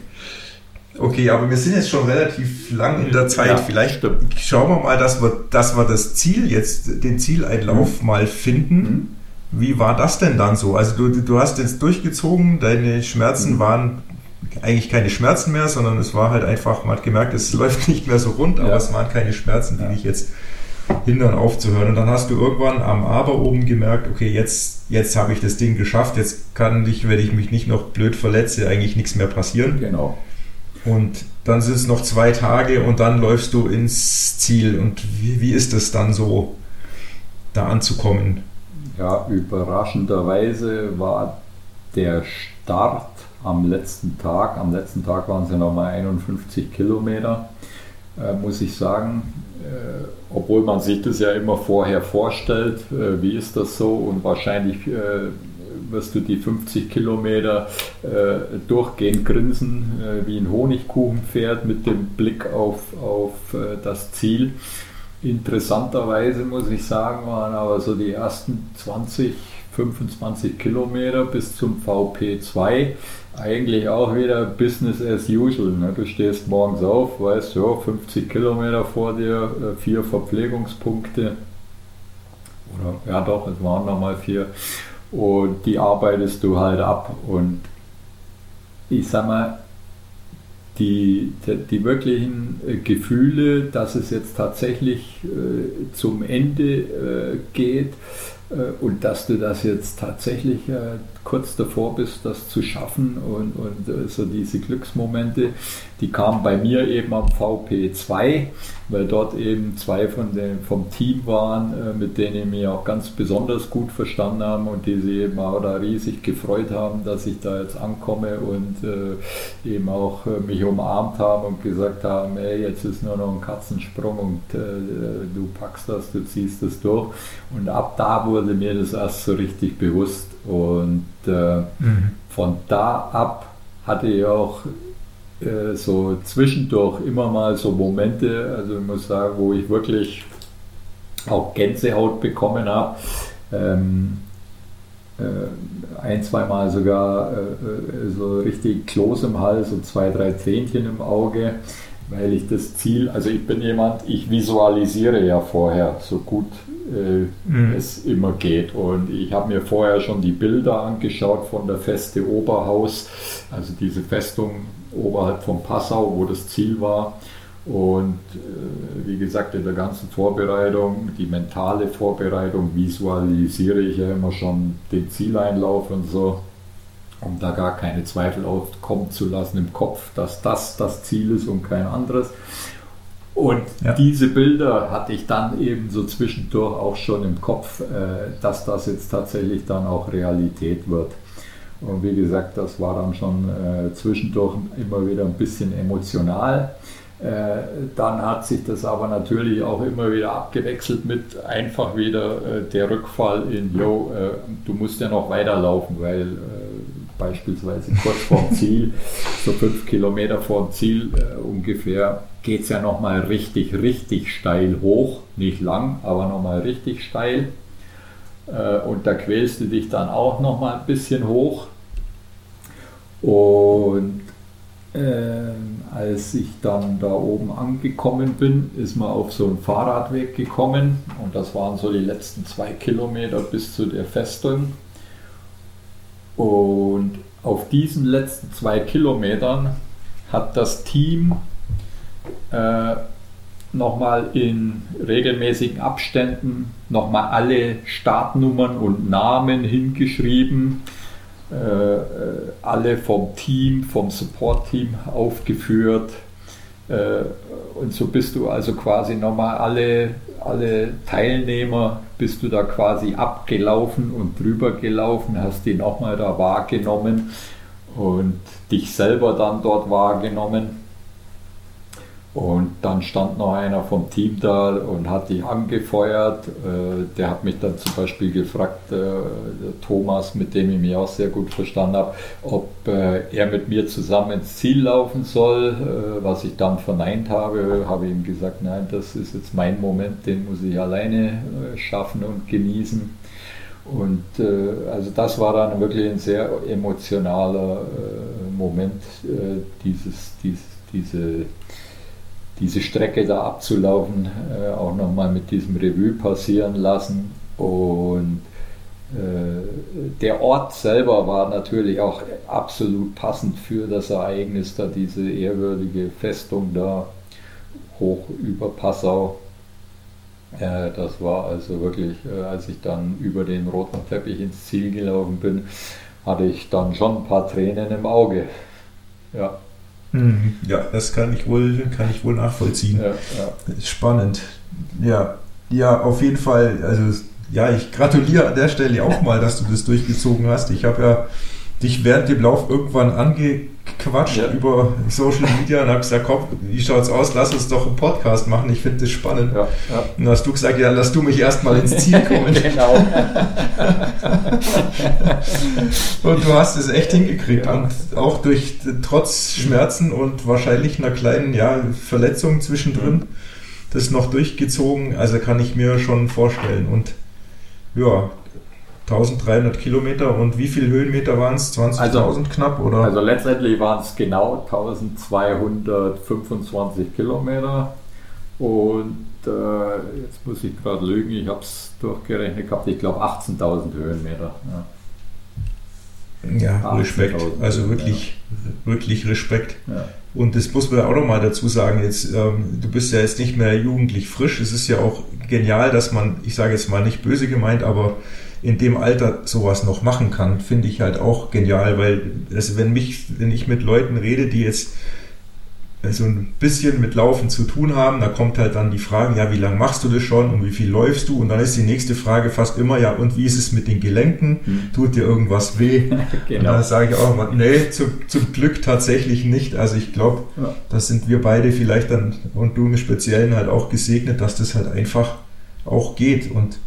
Speaker 3: Okay, aber wir sind jetzt schon relativ lang in der Zeit. Vielleicht stimmt. schauen wir mal, dass wir, dass wir das Ziel jetzt, den Zieleinlauf mhm. mal finden. Wie war das denn dann so? Also du, du hast jetzt durchgezogen, deine Schmerzen mhm. waren eigentlich keine Schmerzen mehr, sondern es war halt einfach, man hat gemerkt, es läuft nicht mehr so rund, aber ja. es waren keine Schmerzen, die ja. dich jetzt hindern aufzuhören. Und dann hast du irgendwann am Aber oben gemerkt, okay, jetzt, jetzt habe ich das Ding geschafft, jetzt kann ich, wenn ich mich nicht noch blöd verletze, eigentlich nichts mehr passieren.
Speaker 1: Genau.
Speaker 3: Und dann sind es noch zwei Tage und dann läufst du ins Ziel. Und wie, wie ist es dann so, da anzukommen?
Speaker 1: Ja, überraschenderweise war der Start am letzten Tag, am letzten Tag waren es ja nochmal 51 Kilometer, äh, muss ich sagen. Äh, obwohl man sich das ja immer vorher vorstellt, äh, wie ist das so und wahrscheinlich äh, wirst du die 50 Kilometer äh, durchgehend grinsen äh, wie ein Honigkuchenpferd mit dem Blick auf, auf das Ziel. Interessanterweise muss ich sagen, waren aber so die ersten 20, 25 Kilometer bis zum VP2 eigentlich auch wieder Business as usual. Ne? Du stehst morgens auf, weißt ja, 50 Kilometer vor dir, äh, vier Verpflegungspunkte. Oder ja doch, es waren nochmal vier. Und die arbeitest du halt ab. Und ich sag mal, die, die, wirklichen äh, Gefühle, dass es jetzt tatsächlich äh, zum Ende äh, geht äh, und dass du das jetzt tatsächlich äh, kurz davor bist, das zu schaffen und, und äh, so diese Glücksmomente, die kamen bei mir eben am VP2, weil dort eben zwei von den, vom Team waren, äh, mit denen ich mich auch ganz besonders gut verstanden haben und die sich eben auch da riesig gefreut haben, dass ich da jetzt ankomme und äh, eben auch mich umarmt haben und gesagt haben, ey, jetzt ist nur noch ein Katzensprung und du packst das, du ziehst das durch. Und ab da wurde mir das erst so richtig bewusst und äh, mhm. von da ab hatte ich auch äh, so zwischendurch immer mal so Momente, also ich muss sagen, wo ich wirklich auch Gänsehaut bekommen habe. Ähm, äh, ein, zweimal sogar äh, äh, so richtig Kloß im Hals und zwei, drei Tränchen im Auge, weil ich das Ziel, also ich bin jemand, ich visualisiere ja vorher so gut äh, mhm. es immer geht. Und ich habe mir vorher schon die Bilder angeschaut von der Feste Oberhaus, also diese Festung oberhalb von Passau, wo das Ziel war. Und äh, wie gesagt, in der ganzen Vorbereitung, die mentale Vorbereitung, visualisiere ich ja immer schon den Zieleinlauf und so, um da gar keine Zweifel aufkommen zu lassen im Kopf, dass das das Ziel ist und kein anderes. Und ja. diese Bilder hatte ich dann eben so zwischendurch auch schon im Kopf, äh, dass das jetzt tatsächlich dann auch Realität wird. Und wie gesagt, das war dann schon äh, zwischendurch immer wieder ein bisschen emotional. Äh, dann hat sich das aber natürlich auch immer wieder abgewechselt mit einfach wieder der Rückfall in, yo, du musst ja noch weiterlaufen, weil beispielsweise kurz vorm Ziel, so fünf Kilometer vorm Ziel ungefähr, geht es ja nochmal richtig, richtig steil hoch. Nicht lang, aber nochmal richtig steil. Äh, und da quälst du dich dann auch nochmal ein bisschen hoch. Und äh, als ich dann da oben angekommen bin, ist man auf so einen Fahrradweg gekommen. Und das waren so die letzten zwei Kilometer bis zu der Festung. Und auf diesen letzten zwei Kilometern hat das Team äh, nochmal in regelmäßigen Abständen nochmal alle Startnummern und Namen hingeschrieben, äh, äh, alle vom Team, vom Support-Team aufgeführt. Äh, und so bist du also quasi nochmal alle, alle Teilnehmer, bist du da quasi abgelaufen und drüber gelaufen, hast die nochmal da wahrgenommen und dich selber dann dort wahrgenommen. Und dann stand noch einer vom Team da und hat dich angefeuert. Äh, der hat mich dann zum Beispiel gefragt, äh, Thomas, mit dem ich mich auch sehr gut verstanden habe, ob äh, er mit mir zusammen ins Ziel laufen soll. Was ich dann verneint habe, habe ihm gesagt, nein, das ist jetzt mein Moment, den muss ich alleine schaffen und genießen. Und also das war dann wirklich ein sehr emotionaler Moment, dieses, dieses, diese diese Strecke da abzulaufen, äh, auch nochmal mit diesem Revue passieren lassen. Und äh, der Ort selber war natürlich auch absolut passend für das Ereignis, da diese ehrwürdige Festung da hoch über Passau. Äh, das war also wirklich, äh, als ich dann über den roten Teppich ins Ziel gelaufen bin, hatte ich dann schon ein paar Tränen im Auge. Ja.
Speaker 3: Mhm. Ja, das kann ich wohl, kann ich wohl nachvollziehen. Ja, ja. Spannend. Ja, ja, auf jeden Fall. Also ja, ich gratuliere an der Stelle auch mal, dass du das durchgezogen hast. Ich habe ja dich während dem Lauf irgendwann angequatscht ja. über Social Media und habe gesagt, komm, wie schaut's aus, lass uns doch einen Podcast machen, ich finde das spannend. Ja, ja. Und hast du gesagt, ja, lass du mich erstmal ins Ziel kommen. genau. und du hast es echt hingekriegt und auch durch, trotz Schmerzen und wahrscheinlich einer kleinen ja, Verletzung zwischendrin das noch durchgezogen, also kann ich mir schon vorstellen und ja, 1300 Kilometer und wie viele Höhenmeter waren es? 20.000 also, knapp? Oder?
Speaker 1: Also letztendlich waren es genau 1225 Kilometer und äh, jetzt muss ich gerade lügen, ich habe es durchgerechnet gehabt, ich glaube 18.000 Höhenmeter.
Speaker 3: Ja, ja Respekt, also wirklich, ja. wirklich Respekt. Ja. Und das muss man auch noch mal dazu sagen, jetzt, ähm, du bist ja jetzt nicht mehr jugendlich frisch, es ist ja auch genial, dass man, ich sage jetzt mal nicht böse gemeint, aber in dem Alter sowas noch machen kann, finde ich halt auch genial, weil also wenn mich, wenn ich mit Leuten rede, die jetzt so ein bisschen mit Laufen zu tun haben, da kommt halt dann die Frage, ja, wie lange machst du das schon und wie viel läufst du? Und dann ist die nächste Frage fast immer, ja, und wie ist es mit den Gelenken? Hm. Tut dir irgendwas weh? genau. Und dann sage ich auch immer, nee, zu, zum Glück tatsächlich nicht. Also ich glaube, ja. das sind wir beide vielleicht dann und du im Speziellen halt auch gesegnet, dass das halt einfach auch geht. Und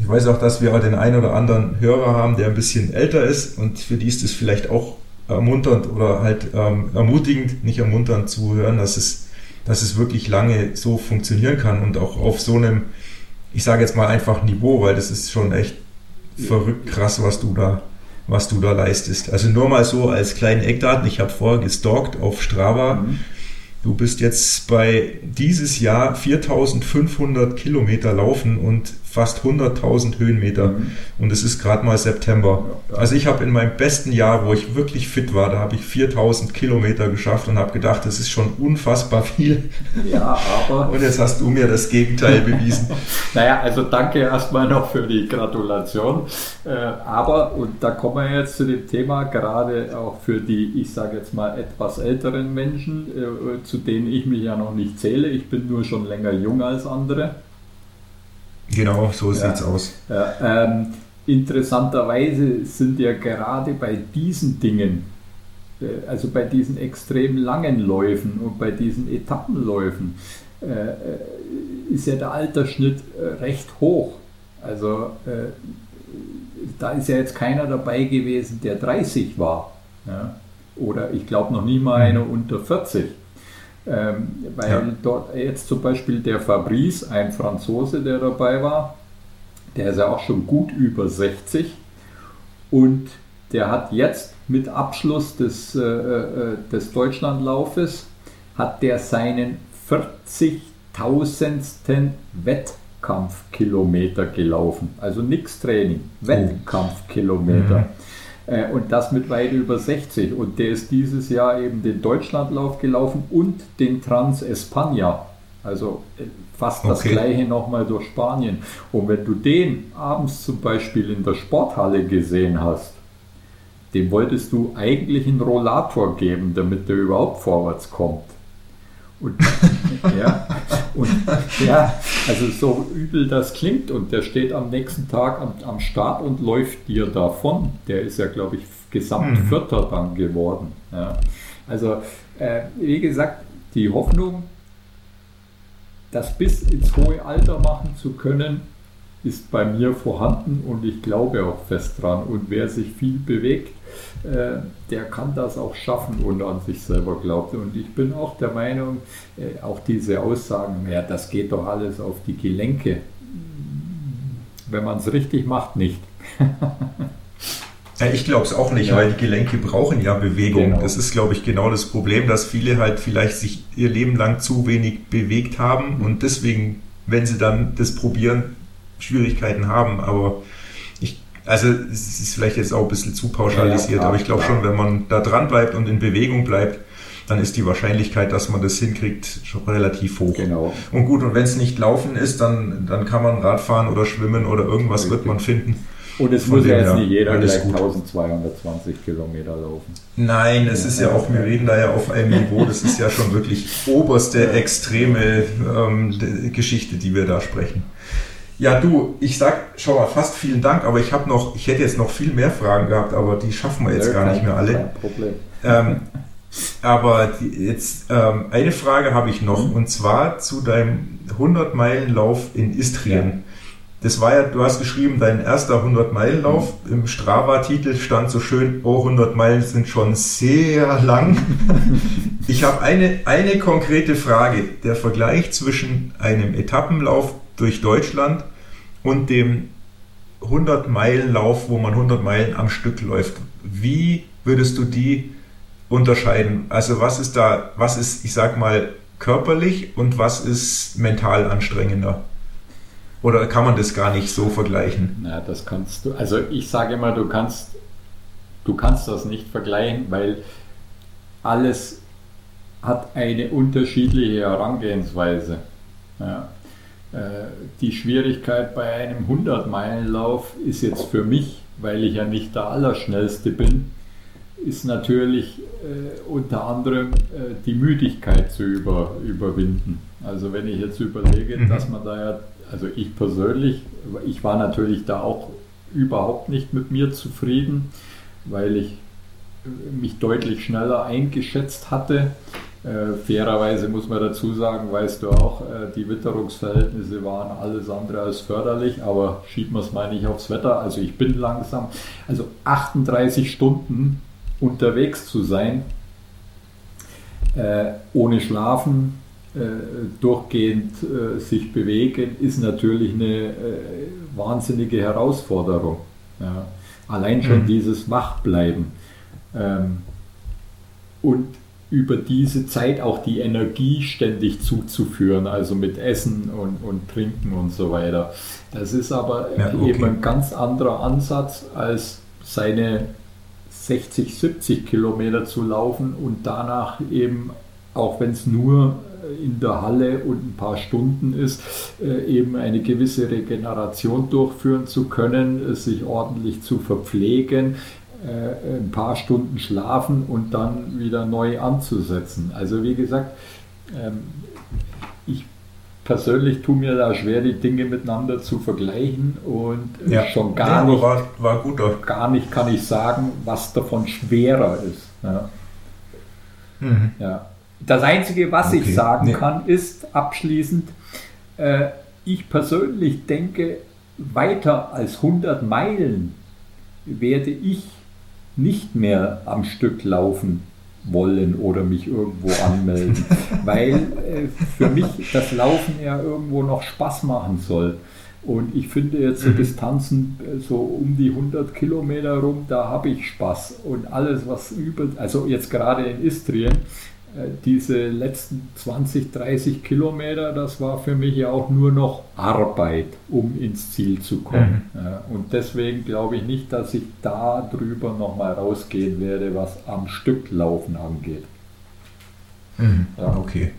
Speaker 3: ich weiß auch, dass wir den einen oder anderen Hörer haben, der ein bisschen älter ist und für die ist es vielleicht auch ermunternd oder halt ähm, ermutigend, nicht ermunternd zu hören, dass es, dass es wirklich lange so funktionieren kann und auch auf so einem, ich sage jetzt mal einfach Niveau, weil das ist schon echt verrückt krass, was du da, was du da leistest. Also nur mal so als kleinen Eckdaten, ich habe vorher gestalkt auf Strava. Mhm. Du bist jetzt bei dieses Jahr 4500 Kilometer laufen und fast 100.000 Höhenmeter mhm. und es ist gerade mal September. Ja, also ich habe in meinem besten Jahr, wo ich wirklich fit war, da habe ich 4.000 Kilometer geschafft und habe gedacht, das ist schon unfassbar viel. Ja, aber... und jetzt hast du mir das Gegenteil bewiesen.
Speaker 1: naja, also danke erstmal noch für die Gratulation. Äh, aber, und da kommen wir jetzt zu dem Thema, gerade auch für die, ich sage jetzt mal, etwas älteren Menschen, äh, zu denen ich mich ja noch nicht zähle. Ich bin nur schon länger jung als andere.
Speaker 3: Genau, so ja. sieht es aus.
Speaker 1: Ja, ähm, interessanterweise sind ja gerade bei diesen Dingen, äh, also bei diesen extrem langen Läufen und bei diesen Etappenläufen, äh, äh ist ja der Altersschnitt äh, recht hoch. Also äh, da ist ja jetzt keiner dabei gewesen, der 30 war. Ja? Oder ich glaube noch nie mal mhm. einer unter 40. Ähm, weil ja. dort jetzt zum Beispiel der Fabrice, ein Franzose, der dabei war, der ist ja auch schon gut über 60 und der hat jetzt mit Abschluss des, äh, äh des Deutschlandlaufes, hat der seinen 40.000. Wettkampfkilometer gelaufen. Also nichts Training, oh. Wettkampfkilometer. Mhm. Äh, und das mit weit über 60. Und der ist dieses Jahr eben den Deutschlandlauf gelaufen und den Trans España. Also äh, fast das okay. gleiche nochmal durch Spanien. Und wenn du den abends zum Beispiel in der Sporthalle gesehen hast, dem wolltest du eigentlich einen Rollator geben, damit der überhaupt vorwärts kommt. Und, ja, und ja, also so übel das klingt und der steht am nächsten Tag am, am Start und läuft dir davon. Der ist ja, glaube ich, Gesamtvierter mhm. dann geworden. Ja. Also, äh, wie gesagt, die Hoffnung, das bis ins hohe Alter machen zu können, ist bei mir vorhanden und ich glaube auch fest dran. Und wer sich viel bewegt, der kann das auch schaffen und an sich selber glaubt. Und ich bin auch der Meinung, äh, auch diese Aussagen, ja, das geht doch alles auf die Gelenke. Wenn man es richtig macht, nicht.
Speaker 3: Ich glaube es auch nicht, ja. weil die Gelenke brauchen ja Bewegung. Genau. Das ist, glaube ich, genau das Problem, dass viele halt vielleicht sich ihr Leben lang zu wenig bewegt haben und deswegen, wenn sie dann das probieren, Schwierigkeiten haben. Aber also es ist vielleicht jetzt auch ein bisschen zu pauschalisiert, ja, aber ich glaube schon, wenn man da dran bleibt und in Bewegung bleibt, dann ist die Wahrscheinlichkeit, dass man das hinkriegt, schon relativ hoch.
Speaker 1: Genau.
Speaker 3: Und gut, und wenn es nicht laufen ist, dann, dann kann man Radfahren oder schwimmen oder irgendwas
Speaker 1: Richtig.
Speaker 3: wird man finden.
Speaker 1: Und es
Speaker 3: Von
Speaker 1: muss ja jetzt nicht jeder gleich
Speaker 3: gut.
Speaker 1: 1220 Kilometer laufen.
Speaker 3: Nein, es ist ja auch, wir reden da ja auf einem Niveau, das ist ja schon wirklich oberste, extreme ähm, Geschichte, die wir da sprechen. Ja, du, ich sag schon mal fast vielen Dank, aber ich habe noch, ich hätte jetzt noch viel mehr Fragen gehabt, aber die schaffen wir jetzt
Speaker 1: Ja,
Speaker 3: gar
Speaker 1: kein-
Speaker 3: nicht mehr alle.
Speaker 1: Kein Problem.
Speaker 3: Ähm, aber die, jetzt ähm, eine Frage habe ich noch und zwar zu deinem 100 Meilen Lauf in Istrien. Das war ja, du hast geschrieben, dein erster 100 Meilen Lauf. Im Strava-Titel stand so schön, oh 100 Meilen sind schon sehr lang. ich habe eine, eine konkrete Frage. Der Vergleich zwischen einem Etappenlauf durch Deutschland und dem 100 Meilen Lauf, wo man 100 Meilen am Stück läuft. Wie würdest du die unterscheiden? Also was ist da, was ist, ich sag mal, körperlich und was ist mental anstrengender? Oder kann man das gar nicht so vergleichen?
Speaker 1: Na, das kannst du. Also ich sage immer, du kannst, du kannst das nicht vergleichen, weil alles hat eine unterschiedliche Herangehensweise. Ja. Äh, Die Schwierigkeit bei einem 100-Meilen-Lauf ist jetzt für mich, weil ich ja nicht der Allerschnellste bin, ist natürlich äh, unter anderem äh, die Müdigkeit zu über, überwinden. Also wenn ich jetzt überlege,
Speaker 3: Mhm.
Speaker 1: dass man da ja, also ich persönlich, ich war natürlich da auch überhaupt nicht mit mir zufrieden, weil ich äh, mich deutlich schneller eingeschätzt hatte. Äh, fairerweise muss man dazu sagen, weißt du auch, äh, die Witterungsverhältnisse waren alles andere als förderlich, aber schieben wir es mal nicht aufs Wetter. Also ich bin langsam, also 38 Stunden unterwegs zu sein, äh, ohne Schlafen, äh, durchgehend äh, sich bewegen, ist natürlich eine äh, wahnsinnige Herausforderung. Ja. Allein schon
Speaker 3: Mhm.
Speaker 1: dieses Wachbleiben. Ähm, und über diese Zeit auch die Energie ständig zuzuführen, also mit Essen und, und Trinken und so weiter. Das ist aber
Speaker 3: Ja, okay.
Speaker 1: eben ein ganz anderer Ansatz, als seine 60, 70 Kilometer zu laufen und danach eben, auch wenn es nur in der Halle und ein paar Stunden ist, äh, eben eine gewisse Regeneration durchführen zu können, äh, sich ordentlich zu verpflegen, äh, ein paar Stunden schlafen und dann wieder neu anzusetzen. Also wie gesagt, ähm, ich persönlich tue mir da schwer, die Dinge miteinander zu vergleichen und äh, schon gar
Speaker 3: Nee,
Speaker 1: nicht
Speaker 3: war, war guter.
Speaker 1: gar nicht kann ich sagen, was davon schwerer ist. Ja.
Speaker 3: Mhm.
Speaker 1: Ja. Das Einzige, was
Speaker 3: Okay.
Speaker 1: ich sagen
Speaker 3: Nee.
Speaker 1: kann, ist abschließend, äh, ich persönlich denke, weiter als 100 Meilen werde ich nicht mehr am Stück laufen wollen oder mich irgendwo anmelden, weil äh, für mich das Laufen ja irgendwo noch Spaß machen soll. Und ich finde jetzt so
Speaker 3: Mhm.
Speaker 1: Distanzen äh, so um die 100 Kilometer rum, da habe ich Spaß. Und alles, was über, also jetzt gerade in Istrien, diese letzten 20, 30 Kilometer, das war für mich ja auch nur noch Arbeit, um ins Ziel zu kommen. Ja, und deswegen glaube ich nicht, dass ich da drüber nochmal rausgehen werde, was am Stück Laufen angeht.
Speaker 3: Mhm.
Speaker 1: Ja.
Speaker 3: Okay.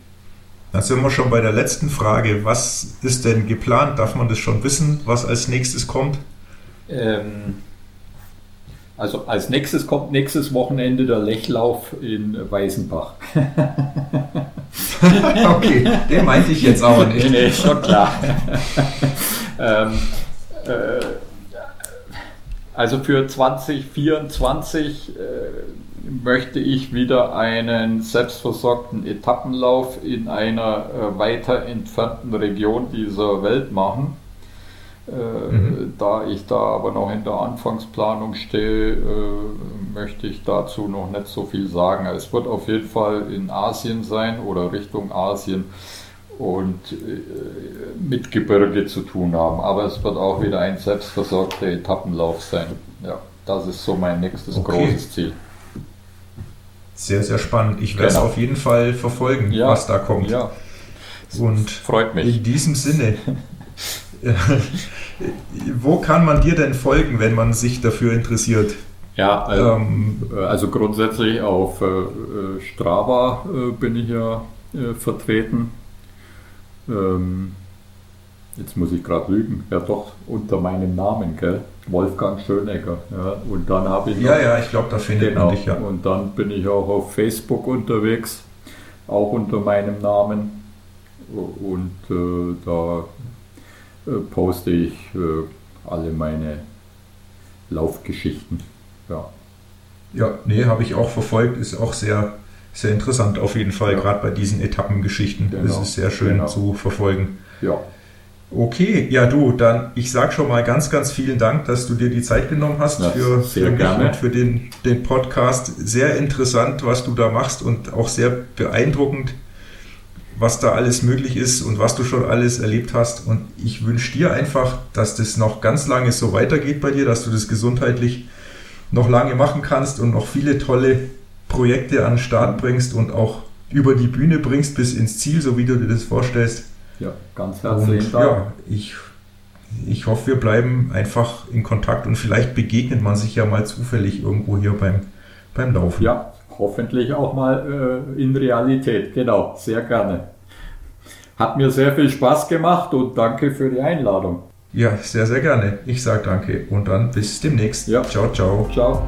Speaker 3: Dann sind wir schon bei der letzten Frage. Was ist denn geplant? Darf man das schon wissen, was als nächstes kommt?
Speaker 1: Ähm, also als nächstes kommt nächstes Wochenende der Lechlauf in Weißenbach.
Speaker 3: okay, den meinte ich jetzt aber
Speaker 1: nee, nee, schon klar. ähm, äh, also für 2024 äh, möchte ich wieder einen selbstversorgten Etappenlauf in einer äh, weiter entfernten Region dieser Welt machen. Äh,
Speaker 3: Mhm.
Speaker 1: Da ich da aber noch in der Anfangsplanung stehe, äh, möchte ich dazu noch nicht so viel sagen. Es wird auf jeden Fall in Asien sein oder Richtung Asien und äh, mit Gebirge zu tun haben. Aber es wird auch wieder ein selbstversorgter Etappenlauf sein. Ja, das ist so mein nächstes
Speaker 3: Okay.
Speaker 1: großes Ziel.
Speaker 3: Sehr, sehr spannend. Ich werde es
Speaker 1: Genau.
Speaker 3: auf jeden Fall verfolgen,
Speaker 1: Ja,
Speaker 3: was da kommt.
Speaker 1: Ja,
Speaker 3: Und
Speaker 1: freut mich.
Speaker 3: in diesem Sinne, wo kann man dir denn folgen, wenn man sich dafür interessiert?
Speaker 1: Ja, also, ähm, also grundsätzlich auf äh, Strava äh, bin ich ja äh, vertreten. Ähm, jetzt muss ich gerade lügen, ja doch unter meinem Namen, gell? Wolfgang Schönegger. Ja. Und dann habe ich
Speaker 3: noch, Ja, ja, ich glaube, da findet genau, man dich ja.
Speaker 1: Und dann bin ich auch auf Facebook unterwegs, auch unter meinem Namen. Und äh, da äh, poste ich äh, alle meine Laufgeschichten. Ja.
Speaker 3: Ja, nee, habe ich auch verfolgt, ist auch sehr, sehr interessant auf jeden Fall, ja. gerade bei diesen Etappengeschichten. Genau. Das ist sehr schön genau. zu verfolgen.
Speaker 1: Ja.
Speaker 3: Okay, ja du, dann ich sage schon mal ganz, ganz vielen Dank, dass du dir die Zeit genommen hast
Speaker 1: ja, für,
Speaker 3: für
Speaker 1: mich und
Speaker 3: für den, den Podcast. Sehr interessant, was du da machst und auch sehr beeindruckend, was da alles möglich ist und was du schon alles erlebt hast. Und ich wünsche dir einfach, dass das noch ganz lange so weitergeht bei dir, dass du das gesundheitlich noch lange machen kannst und noch viele tolle Projekte an den Start bringst und auch über die Bühne bringst bis ins Ziel, so wie du dir das vorstellst.
Speaker 1: Ja, ganz herzlichen Dank.
Speaker 3: Ja, ich, ich hoffe, wir bleiben einfach in Kontakt und vielleicht begegnet man sich ja mal zufällig irgendwo hier beim, beim Laufen.
Speaker 1: Ja, hoffentlich auch mal äh, in Realität. Genau, sehr gerne. Hat mir sehr viel Spaß gemacht und danke für die Einladung.
Speaker 3: Ja, sehr, sehr gerne. Ich sage danke und dann bis demnächst. Ja. Ciao, ciao.
Speaker 1: Ciao.